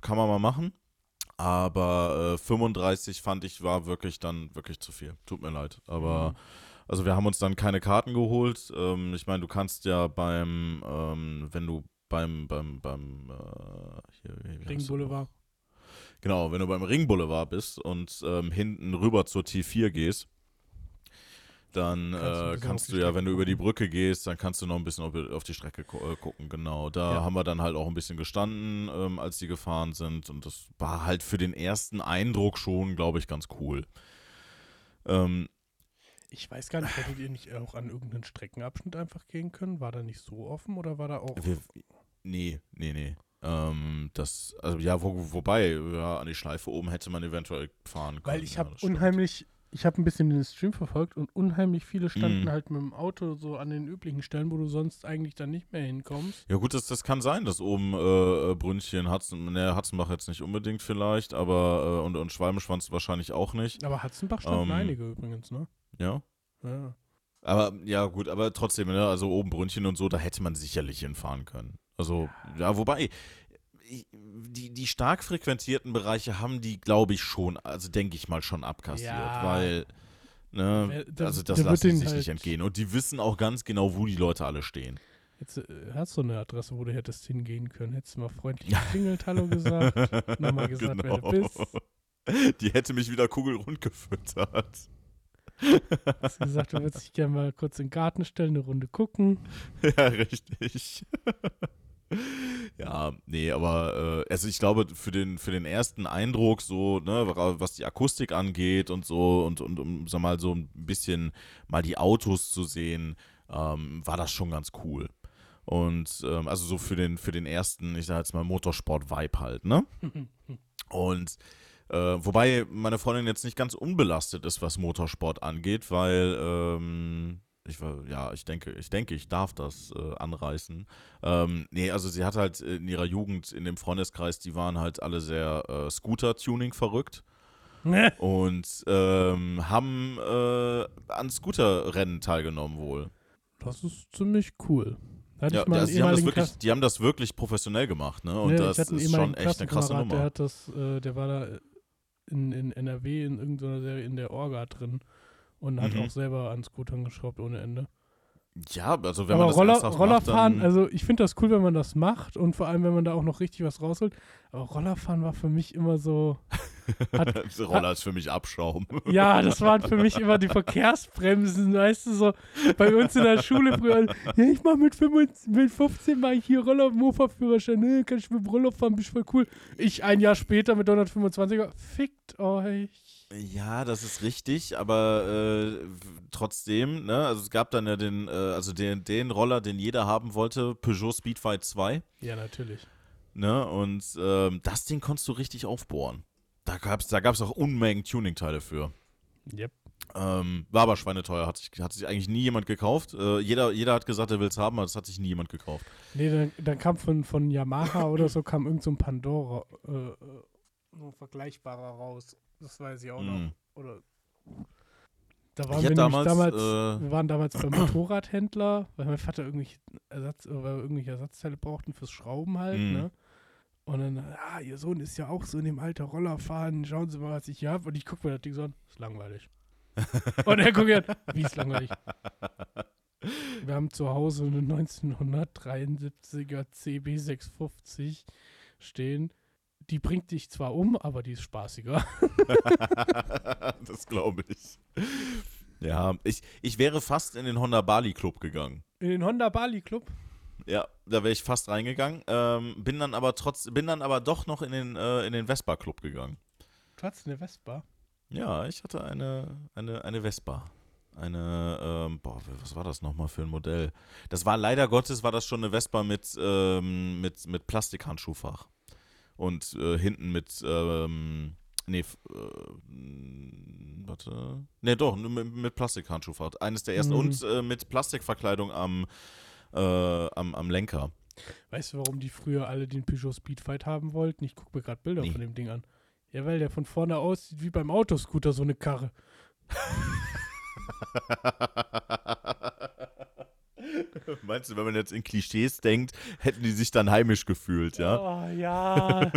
kann man mal machen. Aber äh, 35 fand ich war wirklich dann wirklich zu viel. Tut mir leid. Aber Mhm. also wir haben uns dann keine Karten geholt. Ähm, ich meine, du kannst ja beim, ähm, wenn du beim, beim, beim äh, hier, wie heißt Ring das Boulevard. Genau, wenn du beim Ringboulevard bist und ähm, hinten rüber zur T4 gehst, dann Kannst äh, kannst du ja, wenn du über die. Brücke gehst, dann kannst du noch ein bisschen auf, auf die Strecke äh, gucken. Genau, da Ja. haben wir dann halt auch ein bisschen gestanden, ähm, als die gefahren sind und das war halt für den ersten Eindruck schon, glaube ich, ganz cool. Ähm, Ich weiß gar nicht, hättet ihr nicht auch an irgendeinen Streckenabschnitt einfach gehen können? War da nicht so offen oder war da auch. wir, nee, nee, nee. Ähm, das, also ja, wo, wobei, ja, an die Schleife oben hätte man eventuell fahren können. Weil ich ja, habe stimmt. unheimlich, ich habe ein bisschen den Stream verfolgt und unheimlich viele standen Mhm. halt mit dem Auto so an den üblichen Stellen, wo du sonst eigentlich dann nicht mehr hinkommst. Ja gut, das, das kann sein, dass oben äh, Brünnchen, Hatzen, ne, Hatzenbach jetzt nicht unbedingt vielleicht, aber äh, und, und Schwalbenschwanz wahrscheinlich auch nicht. Aber Hatzenbach standen Ähm, einige übrigens, ne? Ja. Ja. Aber ja, gut, aber trotzdem, ne, also oben Brünnchen und so, da hätte man sicherlich hinfahren können. Also, ja, wobei, die, die stark frequentierten Bereiche haben die, glaube ich, schon, also denke ich mal, schon abkassiert, Ja. weil, ne, Wer- da- also da das lassen denen sich halt- nicht entgehen. Und die wissen auch ganz genau, wo die Leute alle stehen. Jetzt äh, hast du eine Adresse, wo du hättest hingehen können. Hättest du mal freundlich geklingelt, Hallo gesagt, <laughs> nochmal gesagt, wer du bist. Die hätte mich wieder kugelrund gefüttert. Hast gesagt, du würdest dich gerne mal kurz in den Garten stellen, eine Runde gucken. <laughs> Ja, richtig. <laughs> ja, nee, aber äh, also ich glaube, für den, für den ersten Eindruck, so, ne, was die Akustik angeht und so, und, und um, sag mal, so ein bisschen mal die Autos zu sehen, ähm, war das schon ganz cool. Und ähm, also so für den, für den ersten, ich sag jetzt mal, Motorsport-Vibe halt, ne? <laughs> Und äh, wobei meine Freundin jetzt nicht ganz unbelastet ist, was Motorsport angeht, weil ähm, ich war, ja, ich denke, ich denke, ich darf das äh, anreißen. Ähm, nee, also sie hat halt in ihrer Jugend in dem Freundeskreis, die waren halt alle sehr äh, Scooter-Tuning verrückt <laughs> und ähm, haben äh, an Scooterrennen teilgenommen wohl. Das ist ziemlich cool. Hatte Ja, also die, haben das wirklich, Klassen- die haben das wirklich professionell gemacht, ne? Und Nee, das ist schon echt eine krasse Klassenkamerad, Der Nummer. hat das, äh, der war da in, in NRW in irgendeiner Serie in der Orga drin und hat Mhm. auch selber an Scootern geschraubt ohne Ende. Ja, also wenn Aber man das Roller, Rollerfahren, macht, also ich finde das cool, wenn man das macht und vor allem, wenn man da auch noch richtig was rausholt. Aber Rollerfahren war für mich immer so. Hat, <laughs> Roller ist für mich Abschaum. <laughs> ja, das waren für mich immer die Verkehrsbremsen, weißt du, so bei uns in der Schule früher. Ja, ich mach mit, 25, mit 15 mal hier Roller Mofa-Führerschein, ne, kann ich mit dem Roller fahren, bin ich voll cool. Ich ein Jahr später mit 125er, fickt euch. Ja, das ist richtig, aber äh, trotzdem, ne, also es gab dann ja den, äh, also den, den Roller, den jeder haben wollte, Peugeot Speedfight 2, Ja, natürlich. ne, und ähm, das Ding konntest du richtig aufbohren. Da gab's, da gab's auch Unmengen Tuningteile für. Yep. Ähm, war aber schweineteuer, hat sich, hat sich eigentlich nie jemand gekauft. Äh, jeder, jeder hat gesagt, er will es haben, aber das hat sich nie jemand gekauft. Nee, dann, dann kam von, von Yamaha oder so, kam irgend so ein Pandora, äh, äh, vergleichbarer raus. Das weiß ich auch noch. Mhm. Oder da waren wir damals, damals, äh, wir waren damals beim Motorradhändler, weil mein Vater irgendwelche, Ersatz, äh, weil wir irgendwelche Ersatzteile brauchten fürs Schrauben halt, Mhm. ne? Und dann, ah, ihr Sohn ist ja auch so in dem Alter Roller fahren, schauen Sie mal, was ich hier habe. Und ich gucke mir das Ding so an, ist langweilig. <laughs> Und er guckt mir an, wie ist langweilig? Wir haben zu Hause eine 1973er CB650 stehen. Die bringt dich zwar um, aber die ist spaßiger. <laughs> <laughs> das glaube ich. Ja, ich, ich wäre fast in den Honda Bali Club gegangen. In den Honda Bali Club. Ja, da wäre ich fast reingegangen. Ähm, bin dann aber trotz, bin dann aber doch noch in den, äh, in den Vespa Club gegangen. Du hattest eine Vespa. Ja, ich hatte eine, eine, eine Vespa. Eine, ähm, boah, was war das nochmal für ein Modell? Das war leider Gottes, war das schon eine Vespa mit, ähm, mit, mit Plastikhandschuhfach. Und äh, hinten mit, ähm, nee, äh, warte. Nee, doch, nur mit, mit Plastikhandschuhfach. Eines der ersten. Mhm. Und äh, mit Plastikverkleidung am, äh, am, am Lenker. Weißt du, warum die früher alle den Peugeot Speedfight haben wollten? Ich gucke mir gerade Bilder Nee. von dem Ding an. Ja, weil der von vorne aussieht wie beim Autoscooter, so eine Karre. <laughs> <laughs> Meinst du, wenn man jetzt in Klischees denkt, hätten die sich dann heimisch gefühlt, ja? Oh, ja.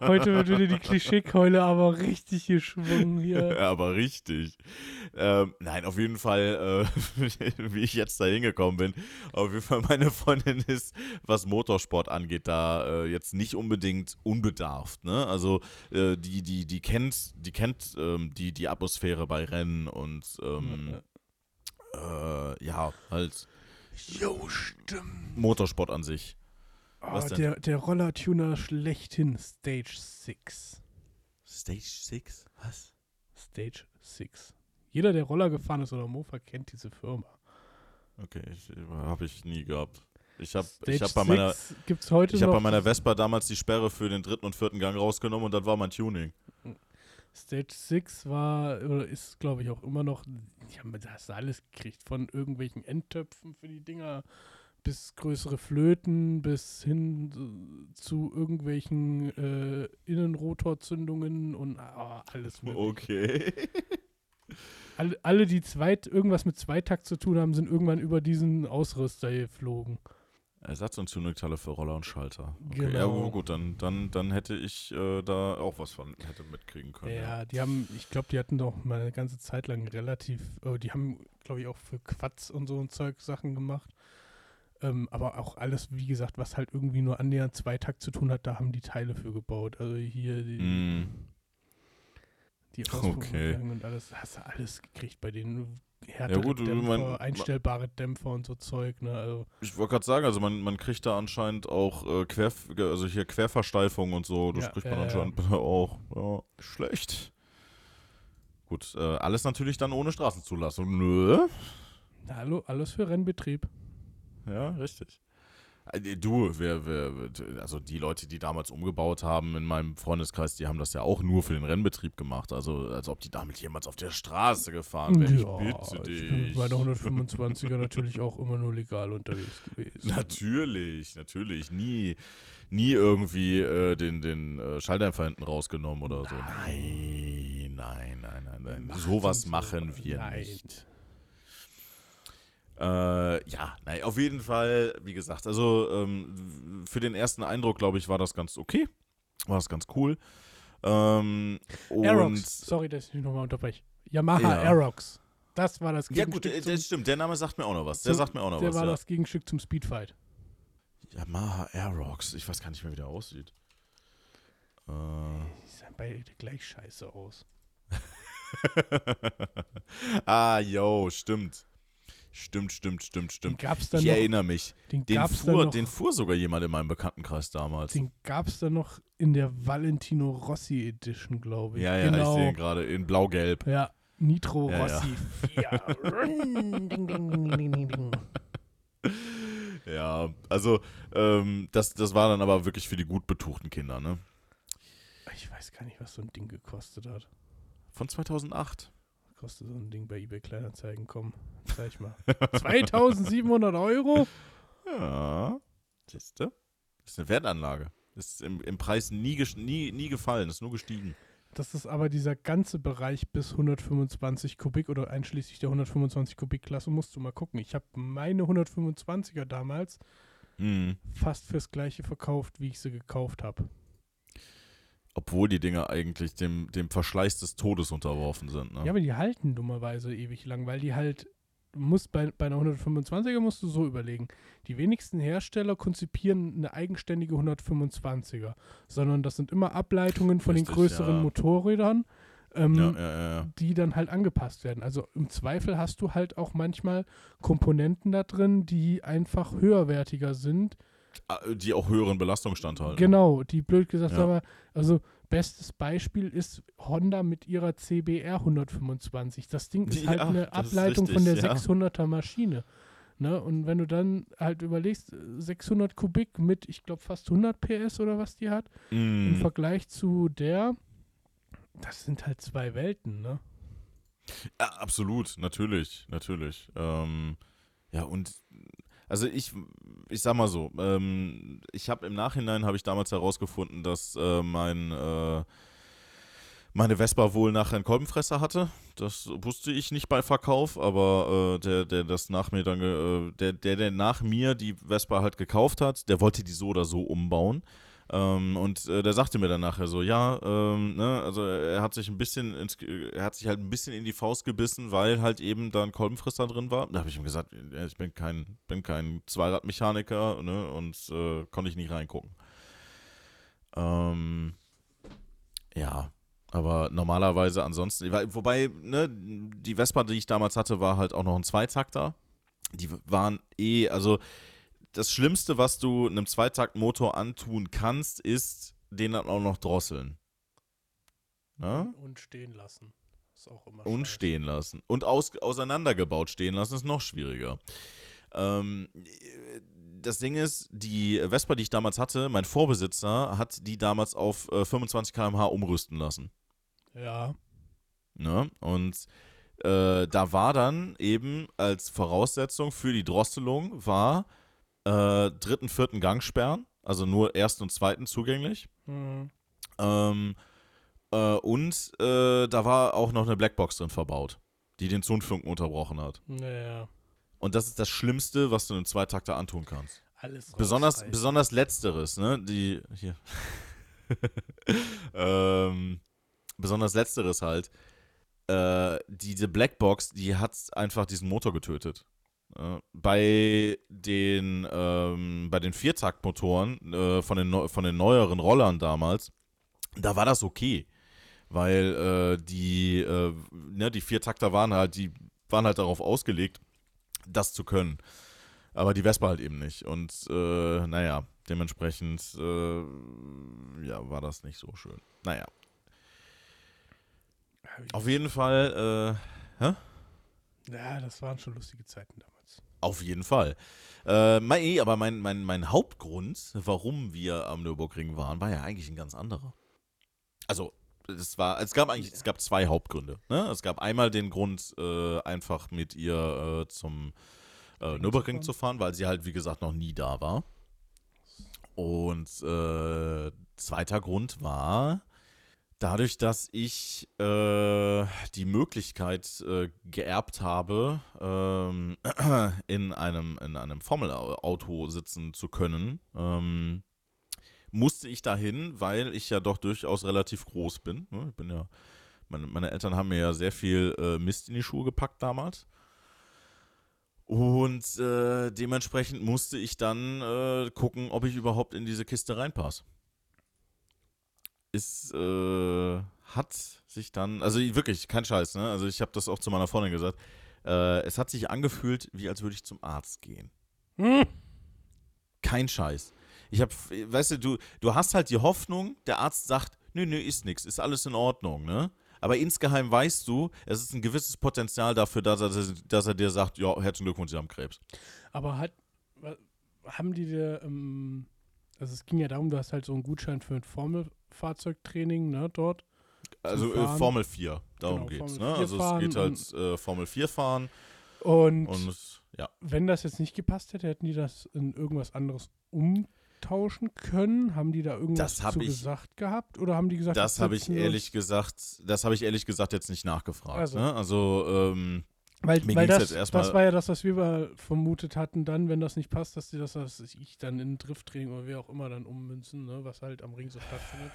Heute wird wieder die Klischeekeule aber richtig geschwungen hier. Ja, <laughs> aber richtig. Ähm, nein, auf jeden Fall, äh, <laughs> wie ich jetzt da hingekommen bin, auf jeden Fall meine Freundin ist, was Motorsport angeht, da äh, jetzt nicht unbedingt unbedarft. Ne? Also äh, die, die, die kennt, die kennt ähm, die, die Atmosphäre bei Rennen und ähm, äh, ja, halt Jo, stimmt. Motorsport an sich. Oh, der, der Rollertuner schlechthin, Stage 6. Stage 6? Was? Stage 6. Jeder, der Roller gefahren ist oder Mofa, kennt diese Firma. Okay, habe ich nie gehabt. Ich habe ich hab bei meiner 6 gibt's heute Ich habe noch. bei meiner Vespa damals die Sperre für den dritten und vierten Gang rausgenommen und das war mein Tuning. Stage 6 war, oder ist, glaube ich, auch immer noch, die haben das alles gekriegt, von irgendwelchen Endtöpfen für die Dinger bis größere Flöten, bis hin zu irgendwelchen äh, Innenrotorzündungen und ah, alles <laughs> mögliche. Okay. <laughs> alle, alle, die zweit, irgendwas mit Zweitakt zu tun haben, sind irgendwann über diesen Ausrüster geflogen. Ersatz- und Tuningteile für Roller und Schalter. Okay, Genau. ja gu- gut, dann, dann, dann hätte ich äh, da auch was von hätte mitkriegen können. Ja, die haben, ich glaube, die hatten doch mal eine ganze Zeit lang relativ, äh, die haben, glaube ich, auch für Quatsch und so ein Zeug Sachen gemacht. Ähm, aber auch alles, wie gesagt, was halt irgendwie nur annähernd Zweitakt zu tun hat, da haben die Teile für gebaut. Also hier die, Mm, die Okay. Auspuffanlagen und alles, hast du alles gekriegt bei denen. Härtere Ja gut, Dämpfer, man- einstellbare Dämpfer und so Zeug, ne? Also, ich wollte gerade sagen, also man, man kriegt da anscheinend auch äh, Quer, also hier Querversteifung und so, das Ja, kriegt man ja. anscheinend <laughs> auch. Ja, schlecht. Gut, äh, alles natürlich dann ohne Straßenzulassung. Nö. hallo, alles für Rennbetrieb. Ja, richtig. Äh, Du, wer, wer, also die Leute, die damals umgebaut haben in meinem Freundeskreis, die haben das ja auch nur für den Rennbetrieb gemacht. Also als ob die damit jemals auf der Straße gefahren wären. Ich bitte ich bin dich. mit meiner 125er natürlich auch immer nur legal unterwegs gewesen. Natürlich, natürlich. Nie, nie irgendwie äh, den, den äh, Schalldämpfer hinten rausgenommen oder so. Nein, nein, nein, nein, nein. Sowas machen wir Nein. nicht. Äh, ja, nein, auf jeden Fall, wie gesagt, also ähm, für den ersten Eindruck, glaube ich, war das ganz okay. War das ganz cool. Ähm, Aerox, sorry, dass ich mich nochmal unterbreche. Yamaha Ja. Aerox. Das war das ja gut, Gegenstück äh, zum, das stimmt, der Name sagt mir auch noch was. Der zum- sagt mir auch noch der was. war ja. das Gegenstück zum Speedfight. Yamaha Aerox. Ich weiß gar nicht mehr, wie der aussieht. Äh. Die sahen beide gleich scheiße aus. <laughs> ah, yo, stimmt. Stimmt, stimmt, stimmt, Den stimmt. gab's dann Ich noch, erinnere mich. den Den gab's fuhr, noch, den fuhr sogar jemand in meinem Bekanntenkreis damals. den gab's dann noch in der Valentino Rossi Edition, glaube ich. Ja, ja, genau. ich sehe ihn gerade in blau-gelb. Ja, Nitro Ja, ja. Rossi 4. ding, ding, ding, ding, ding, ding. Ja, also ähm, das, das war dann aber wirklich für die gut betuchten Kinder, ne? Ich weiß gar nicht, was so ein Ding gekostet hat. Von 2008. Kostet so ein Ding bei eBay Kleinanzeigen, komm, zeig mal. 2700 Euro? Ja, siehste? Das ist eine Wertanlage. Das ist im, im Preis nie, nie, nie gefallen, ist nur gestiegen. Das ist aber dieser ganze Bereich bis 125 Kubik oder einschließlich der 125 Kubik Klasse, musst du mal gucken. Ich habe meine 125er damals Hm. fast fürs gleiche verkauft, wie ich sie gekauft habe. Obwohl die Dinger eigentlich dem, dem Verschleiß des Todes unterworfen sind, ne? Ja, aber die halten dummerweise ewig lang, weil die halt, musst bei, bei einer 125er musst du so überlegen. Die wenigsten Hersteller konzipieren eine eigenständige 125er, sondern das sind immer Ableitungen von Richtig, den größeren ja. Motorrädern, ähm, ja, ja, die dann halt angepasst werden. Also im Zweifel hast du halt auch manchmal Komponenten da drin, die einfach höherwertiger sind. Ah, Die auch höheren Belastung standhalten. Genau, die blöd gesagt, Ja. aber also bestes Beispiel ist Honda mit ihrer CBR 125. Das Ding ist <laughs> halt Ja, eine das ist Ableitung von der richtig, ja. 600er Maschine. Ne? Und wenn du dann halt überlegst, 600 Kubik mit, ich glaube, fast 100 PS oder was die hat, im Mm. Vergleich zu der, das sind halt zwei Welten, ne? Ja, absolut, natürlich, natürlich. Ähm, ja, und also ich, ich sag mal so, ähm, ich habe im Nachhinein, habe ich damals herausgefunden, dass äh, mein, äh, meine Vespa wohl nachher einen Kolbenfresser hatte. Das wusste ich nicht bei Verkauf, aber äh, der, der das nach mir dann, äh, der, der, der nach mir die Vespa halt gekauft hat, der wollte die so oder so umbauen. Ähm, und äh, der sagte mir dann nachher so, ja, ähm, ne, also er hat sich ein bisschen ins, er hat sich halt ein bisschen in die Faust gebissen, weil halt eben da ein Kolbenfresser drin war. Da habe ich ihm gesagt, ja, ich bin kein, bin kein Zweiradmechaniker, ne, und äh, konnte ich nicht reingucken. Ähm, ja, aber normalerweise ansonsten, wobei, ne, die Vespa, die ich damals hatte, war halt auch noch ein Zweitakter. Die waren eh, also das Schlimmste, was du einem Zweitaktmotor antun kannst, ist den dann auch noch drosseln. Ne? Und stehen lassen. Ist auch immer Und scheiße. stehen lassen. Und aus, auseinandergebaut stehen lassen ist noch schwieriger. Ähm, das Ding ist, die Vespa, die ich damals hatte, mein Vorbesitzer hat die damals auf äh, 25 km/h umrüsten lassen. Ja. Ne? Und äh, da war dann eben als Voraussetzung für die Drosselung war äh, dritten, vierten Gangsperren, also nur ersten und zweiten zugänglich. Mhm. Ähm, äh, und äh, da war auch noch eine Blackbox drin verbaut. die den Zündfunken unterbrochen hat. Naja. Und das ist das Schlimmste, was du einem Zweitakter antun kannst. Alles Besonders, besonders letzteres, ne? Die, hier. <laughs> ähm, besonders letzteres halt. Äh, diese Blackbox, die hat einfach diesen Motor getötet. Äh, bei den, ähm, bei den Viertaktmotoren äh, von, den, von den neueren Rollern damals, da war das okay. Weil äh, die, äh, ne, die Viertakter waren halt, die waren halt darauf ausgelegt, das zu können. Aber die Vespa halt eben nicht. Und äh, naja, dementsprechend äh, ja, war das nicht so schön. Naja, auf jeden Fall, äh, Ja, das waren schon lustige Zeiten damals. Auf jeden Fall. Äh, mein, eh, aber mein, mein, mein Hauptgrund, warum wir am Nürburgring waren, war ja eigentlich ein ganz anderer. Also, es war, es gab eigentlich, es gab zwei Hauptgründe. Ne? Es gab einmal den Grund, äh, einfach mit ihr äh, zum äh, Ring Nürburgring zu zu fahren, weil sie halt, wie gesagt, noch nie da war. Und äh, zweiter Grund war, dadurch, dass ich äh, die Möglichkeit äh, geerbt habe, ähm, <clears throat> in einem, in einem Formelauto sitzen zu können, ähm, musste ich dahin, weil ich ja doch durchaus relativ groß bin. Ne? Ich bin ja, meine, meine Eltern haben mir ja sehr viel äh, Mist in die Schuhe gepackt damals. Und äh, dementsprechend musste ich dann äh, gucken, ob ich überhaupt in diese Kiste reinpasse. Es äh, hat sich dann, also wirklich, kein Scheiß, ne? Also ich habe das auch zu meiner Freundin gesagt. Äh, es hat sich angefühlt, wie als würde ich zum Arzt gehen. Hm. Kein Scheiß. Ich habe, weißt du, du, du hast halt die Hoffnung, der Arzt sagt, nö, nö, ist nix, ist alles in Ordnung, ne? Aber insgeheim weißt du, es ist ein gewisses Potenzial dafür, dass er, dass er dir sagt, ja, herzlichen Glückwunsch, Sie haben Krebs. Aber hat, haben die dir, ähm, also es ging ja darum, du hast halt so einen Gutschein für ein Formelfahrzeugtraining, ne, dort. Also äh. Formel 4, darum Genau, geht's. Formel Ne? 4 Also es geht halt äh, Formel 4 fahren Und, und ja. wenn das jetzt nicht gepasst hätte, hätten die das in irgendwas anderes umtauschen können? Haben die da irgendwas zu ich- gesagt gehabt? Oder haben die gesagt, Das habe ich ehrlich gesagt, das habe ich ehrlich gesagt jetzt nicht nachgefragt. Also. Ne? Also ähm, Weil, Mir weil das, das war ja das, was wir vermutet hatten, dann, wenn das nicht passt, dass die das, was ich dann in Drifttraining oder wie auch immer dann ummünzen, ne, was halt am Ring so stattfindet.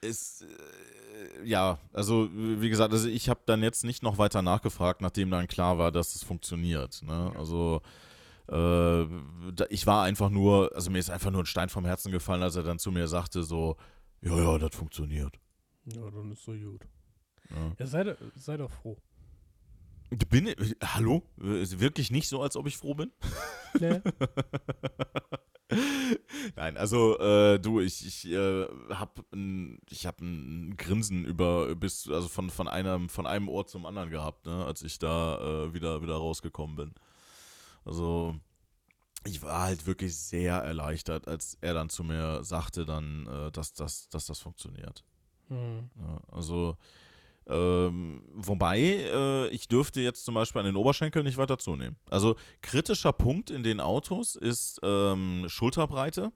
ist äh, ja, also wie gesagt, also ich habe dann jetzt nicht noch weiter nachgefragt, nachdem dann klar war, dass es funktioniert. Ne? Also äh, ich war einfach nur, also mir ist einfach nur ein Stein vom Herzen gefallen, als er dann zu mir sagte so, ja, ja, das funktioniert. Ja, dann ist so gut. Ja. Ja, sei, sei doch froh. Bin, hallo? Ist wirklich nicht so, als ob ich froh bin? Ne? <laughs> Nein, also äh, du, ich, ich äh, hab ein, ich hab ein Grinsen über bis also von von einem von einem Ohr zum anderen gehabt, ne, als ich da äh, wieder wieder rausgekommen bin. Also ich war halt wirklich sehr erleichtert, als er dann zu mir sagte, dann, äh, dass, dass, dass das funktioniert. Hm. Ja, also, ähm, wobei, äh, ich dürfte jetzt zum Beispiel an den Oberschenkel nicht weiter zunehmen. Also, kritischer Punkt in den Autos ist ähm, Schulterbreite,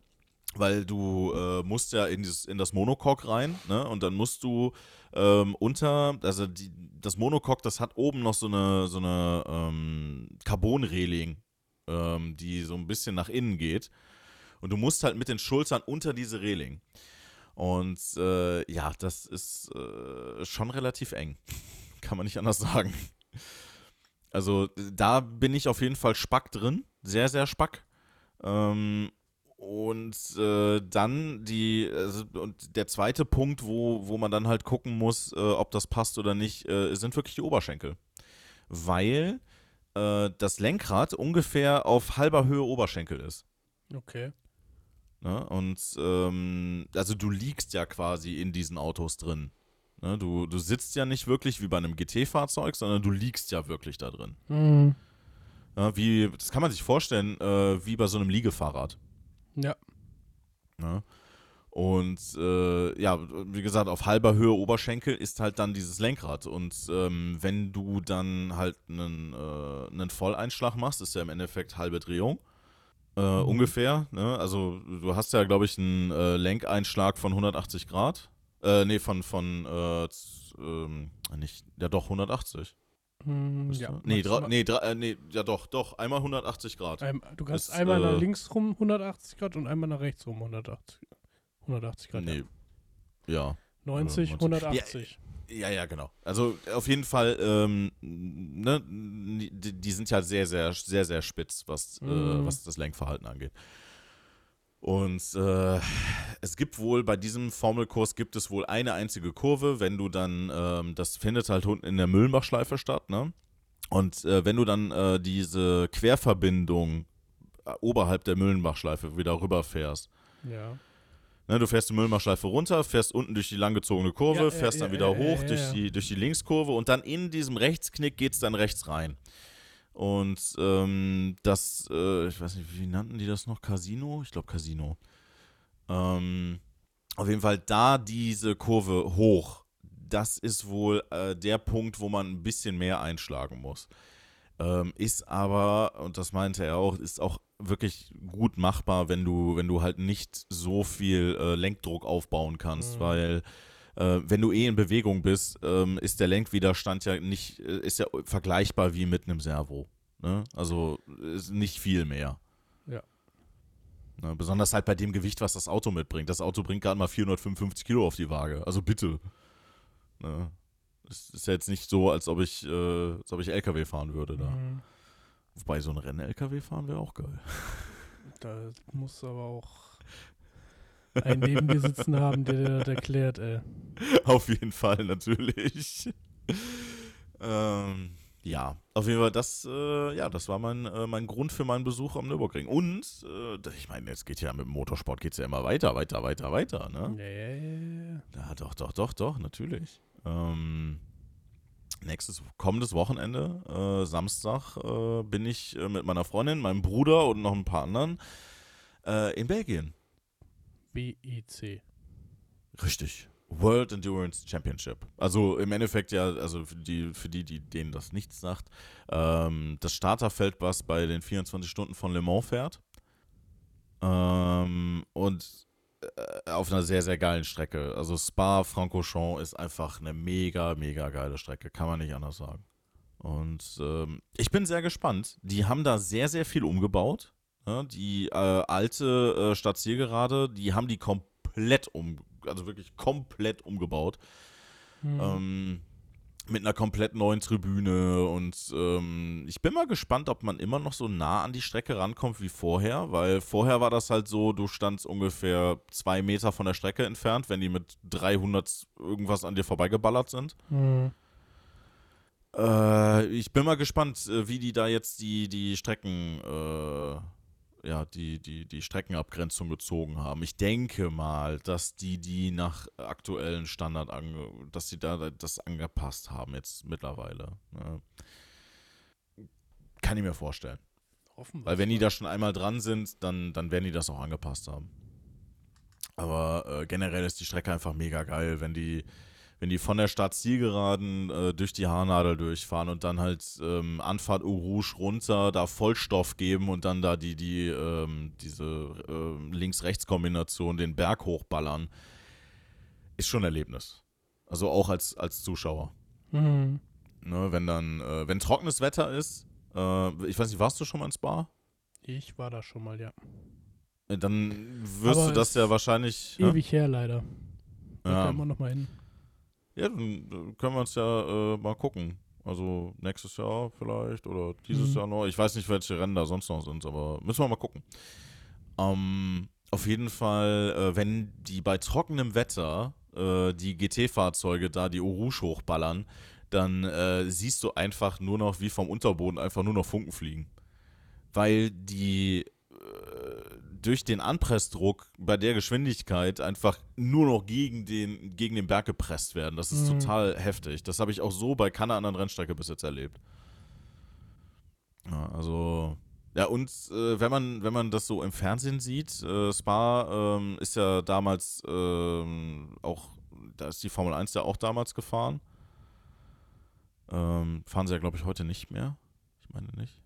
weil du äh, musst ja in, dieses, in das Monocoque rein, ne? Und dann musst du ähm, unter, also die, das Monocoque, das hat oben noch so eine, so eine ähm, Carbon-Reling, ähm, die so ein bisschen nach innen geht. Und du musst halt mit den Schultern unter diese Reling. Und äh, ja, das ist äh, schon relativ eng. <laughs> Kann man nicht anders sagen. Also da bin ich auf jeden Fall spack drin. Sehr, sehr spack. Ähm, und äh, dann die, also, und der zweite Punkt, wo, wo man dann halt gucken muss, äh, ob das passt oder nicht, äh, sind wirklich die Oberschenkel. Weil äh, das Lenkrad ungefähr auf halber Höhe Oberschenkel ist. Okay. Ne? Und ähm, also du liegst ja quasi in diesen Autos drin. Ne? Du, du sitzt ja nicht wirklich wie bei einem GT-Fahrzeug, sondern du liegst ja wirklich da drin. Hm. Ja, wie, das kann man sich vorstellen, äh, wie bei so einem Liegefahrrad. Ja. Ne? Und äh, ja, wie gesagt, auf halber Höhe Oberschenkel ist halt dann dieses Lenkrad. Und ähm, wenn du dann halt einen, äh, einen Volleinschlag machst, ist ja im Endeffekt halbe Drehung. Äh, Ungefähr. Ne? Also du hast ja, glaube ich, einen äh, Lenkeinschlag von 180 Grad. Äh, nee, von, von äh, ähm, nicht, ja doch, 180. Hm, Müsste- ja, nee, nee, äh, nee, ja doch, doch, einmal 180 Grad. Ein, du kannst Ist, einmal äh, nach links rum 180 Grad und einmal nach rechts rum 180, 180 Grad. nee, Ja. ja. 90, 90. 180. Ja, ja, genau. Also auf jeden Fall, ähm, ne, die, die sind ja sehr, sehr, sehr, sehr spitz, was, äh, Mhm. was das Lenkverhalten angeht. Und äh, es gibt wohl, bei diesem Formelkurs gibt es wohl eine einzige Kurve, wenn du dann, ähm, das findet halt unten in der Müllenbachschleife statt, ne? Und äh, wenn du dann äh, diese Querverbindung äh, oberhalb der Müllenbachschleife wieder rüberfährst, Ja. Ne, du fährst die Müllmachschleife runter, fährst unten durch die langgezogene Kurve, Ja, ja, fährst dann ja, wieder ja, hoch durch. Die, durch die Linkskurve und dann in diesem Rechtsknick geht es dann rechts rein. Und ähm, das, äh, ich weiß nicht, wie nannten die das noch? Casino? Ich glaube Casino. Ähm, auf jeden Fall da diese Kurve hoch, das ist wohl äh, der Punkt, wo man ein bisschen mehr einschlagen muss. Ähm, ist aber, und das meinte er auch, ist auch wirklich gut machbar, wenn du, wenn du halt nicht so viel äh, Lenkdruck aufbauen kannst, Mhm. weil äh, wenn du eh in Bewegung bist, ähm, ist der Lenkwiderstand ja nicht, äh, ist ja vergleichbar wie mit einem Servo. Ne? Also ist nicht viel mehr. Ja. Ne? Besonders halt bei dem Gewicht, was das Auto mitbringt. Das Auto bringt gerade mal 455 Kilo auf die Waage. Also bitte. Ne? Es ist ja jetzt nicht so, als ob ich, äh, als ob ich LKW fahren würde da. Mhm. Wobei so ein Rennen-LKW fahren wäre auch geil. <laughs> Da muss aber auch einen neben dir sitzen haben, der dir das erklärt, ey. <laughs> auf jeden Fall, natürlich. <laughs> ähm, ja, auf jeden Fall, das, äh, ja, das war mein, äh, mein Grund für meinen Besuch am Nürburgring. Und, äh, ich meine, jetzt geht ja mit dem Motorsport geht's ja immer weiter, weiter, weiter, weiter, ne? Ja, ja, ja, ja. Ja, doch, doch, doch, doch, natürlich. Ähm, nächstes, kommendes Wochenende, äh, Samstag, äh, bin ich äh, mit meiner Freundin, meinem Bruder und noch ein paar anderen äh, in Belgien. BEC. Richtig. World Endurance Championship. Also im Endeffekt ja, also für die, für die, die denen das nichts sagt, ähm, das Starterfeld, was bei den 24 Stunden von Le Mans fährt. Ähm, und auf einer sehr, sehr geilen Strecke. Also Spa-Francorchamps ist einfach eine mega, mega geile Strecke, kann man nicht anders sagen. Und ähm, ich bin sehr gespannt. Die haben da sehr, sehr viel umgebaut. Ja, die äh, alte äh, Stadtzielgerade, die haben die komplett um, also wirklich komplett umgebaut. Mhm. Ähm, mit einer komplett neuen Tribüne und ähm, ich bin mal gespannt, ob man immer noch so nah an die Strecke rankommt wie vorher, weil vorher war das halt so, du standst ungefähr zwei Meter von der Strecke entfernt, wenn die mit 300 irgendwas an dir vorbeigeballert sind. Mhm. Äh, ich bin mal gespannt, äh, wie die da jetzt die, die Strecken, äh, ja, die, die, die Streckenabgrenzung gezogen haben. Ich denke mal, dass die die nach aktuellen Standard, ange dass die da das angepasst haben jetzt mittlerweile. Ne? Kann ich mir vorstellen. Hoffen Weil wenn die da schon einmal dran sind, dann, dann werden die das auch angepasst haben. Aber äh, generell ist die Strecke einfach mega geil, wenn die, wenn die von der Stadt Zielgeraden äh, durch die Haarnadel durchfahren und dann halt ähm, Anfahrt Eau Rouge runter, da Vollstoff geben und dann da die, die, ähm, diese ähm, Links-Rechts-Kombination den Berg hochballern, ist schon ein Erlebnis. Also auch als, als Zuschauer. Mhm. Ne, wenn dann, äh, wenn trockenes Wetter ist, äh, ich weiß nicht, warst du schon mal ins Bar? Ich war da schon mal, ja. Äh, Dann wirst Aber du das ja wahrscheinlich. ne? Ewig her, leiiter. Da Ja. wir noch mal hin. Ja, dann äh, können wir uns ja äh, mal gucken. Also nächstes Jahr vielleicht oder dieses Mhm. Jahr noch. Ich weiß nicht, welche Rennen da sonst noch sind, aber müssen wir mal gucken. Ähm, auf jeden Fall, äh, wenn die bei trockenem Wetter äh, die GT-Fahrzeuge da die Eau Rouge hochballern, dann äh, siehst du einfach nur noch wie vom Unterboden einfach nur noch Funken fliegen. Weil die äh, durch den Anpressdruck bei der Geschwindigkeit einfach nur noch gegen den, gegen den Berg gepresst werden. Das ist Mhm. total heftig. Das habe ich auch so bei keiner anderen Rennstrecke bis jetzt erlebt. Ja, also, ja, und äh, wenn, man, wenn man das so im Fernsehen sieht, äh, Spa ähm, ist ja damals ähm, auch, da ist die Formel 1 ja auch damals gefahren. Ähm, fahren sie ja, glaube ich, heute nicht mehr. Ich meine nicht.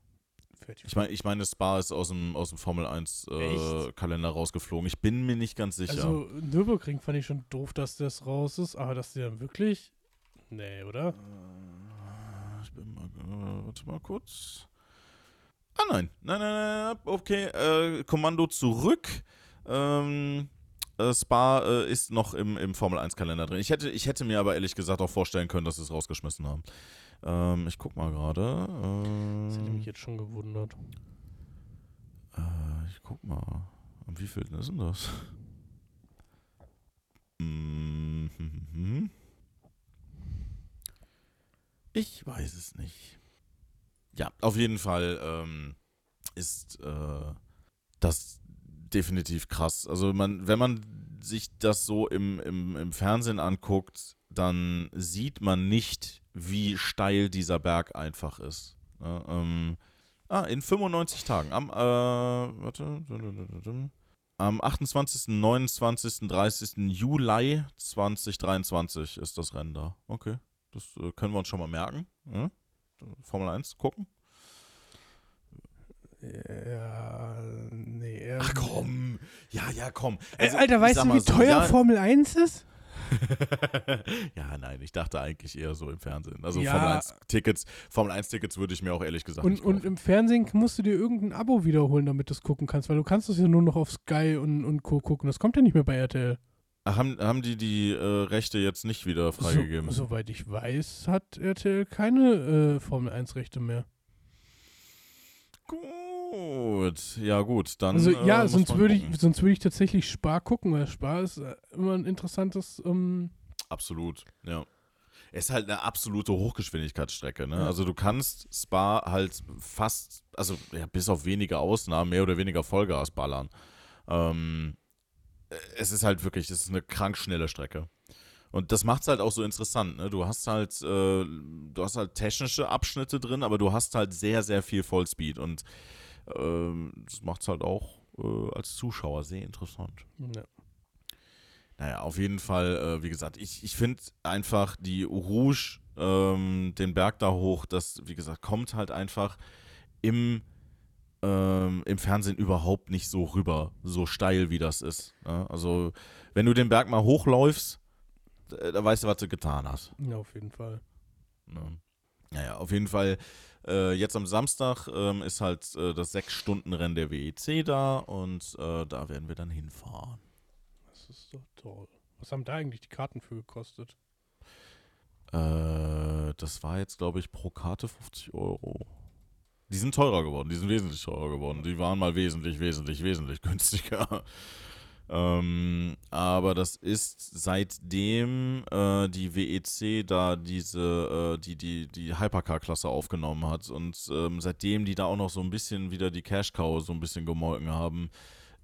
Ich meine, ich meine, Spa ist aus dem, aus dem Formel 1 äh, rausgeflogen. Ich bin mir nicht ganz sicher. Also Nürburgring fand ich schon doof, dass das raus ist, aber dass die dann wirklich. Nee, oder? ich ich bin mal, äh, warte mal kurz. Ah nein, nein, nein, nein, okay, äh, Kommando zurück. Ähm, äh, Spa äh, ist noch im, im Formel 1 Kalender drin. Ich hätte, ich hätte mir aber ehrlich gesagt auch vorstellen können, dass sie es rausgeschmissen haben. Ähm, ich guck mal gerade. Das hätte mich Äh, jetzt schon gewundert. äh, ich guck mal. Am wievielten ist denn das? Mhm. Ich weiß es nicht. Ja, auf jeden Fall ähm, ist äh, das definitiv krass. Also man, wenn man sich das so im, im, im Fernsehen anguckt, dann sieht man nicht, wie steil dieser Berg einfach ist. Ja, ähm, ah, in 95 Tagen. Am, äh, warte. Am 28., 29., 30. Juli 2023 ist das Rennen da. Okay. Das äh, können wir uns schon mal merken. Ja? Formel 1 gucken. Ja, nee. Ach komm. Ja, ja, komm. Ey, Also, Alter, weißt du, wie so, teuer ja, Formel 1 ist? <laughs> ja, nein, ich dachte eigentlich eher so im Fernsehen. Also Ja. Formel 1 Tickets, Formel 1 Tickets würde ich mir auch ehrlich gesagt Und, nicht und kaufen. im Fernsehen musst du dir irgendein Abo wiederholen, damit du es gucken kannst, weil du kannst es ja nur noch auf Sky und, und Co. gucken. Das kommt ja nicht mehr bei RTL. Ach, haben, haben die die äh, Rechte jetzt nicht wieder freigegeben? So, soweit ich weiß, hat RTL keine äh, Formel 1 Rechte mehr. Gut, ja gut, dann Also äh, ja, muss sonst würde ich, sonst würde ich tatsächlich Spar gucken, weil Spar ist äh, immer ein interessantes. Ähm, Absolut, ja. Es ist halt eine absolute Hochgeschwindigkeitsstrecke, ne? Ja. Also du kannst Spa halt fast, also ja, bis auf wenige Ausnahmen, mehr oder weniger Vollgas ballern. Ähm, es ist halt wirklich, es ist eine krank schnelle Strecke. Und das macht es halt auch so interessant, ne? Du hast halt, äh, du hast halt technische Abschnitte drin, aber du hast halt sehr, sehr viel Vollspeed und ähm, das macht es halt auch äh, als Zuschauer sehr interessant. ja. Naja, auf jeden Fall, äh, wie gesagt, ich, ich finde einfach die Rouge, ähm, den Berg da hoch, das, wie gesagt, kommt halt einfach im, ähm, im Fernsehen überhaupt nicht so rüber, so steil wie das ist. Ne? Also, wenn du den Berg mal hochläufst, da, da weißt du, was du getan hast. ja, auf jeden Fall. Ne? Naja, auf jeden Fall, äh, jetzt am Samstag ähm, ist halt äh, das 6-Stunden-Rennen der WEC da und äh, da werden wir dann hinfahren. Das ist doch toll. Was haben da eigentlich die Karten für gekostet? Äh, das war jetzt, glaube ich, pro Karte 50 Euro. Die sind teurer geworden, die sind wesentlich teurer geworden. Die waren mal wesentlich, wesentlich, wesentlich günstiger. Ähm, aber das ist seitdem äh, die WEC da diese, äh, die, die, die Hypercar-Klasse aufgenommen hat und ähm, seitdem die da auch noch so ein bisschen wieder die Cash-Cow so ein bisschen gemolken haben,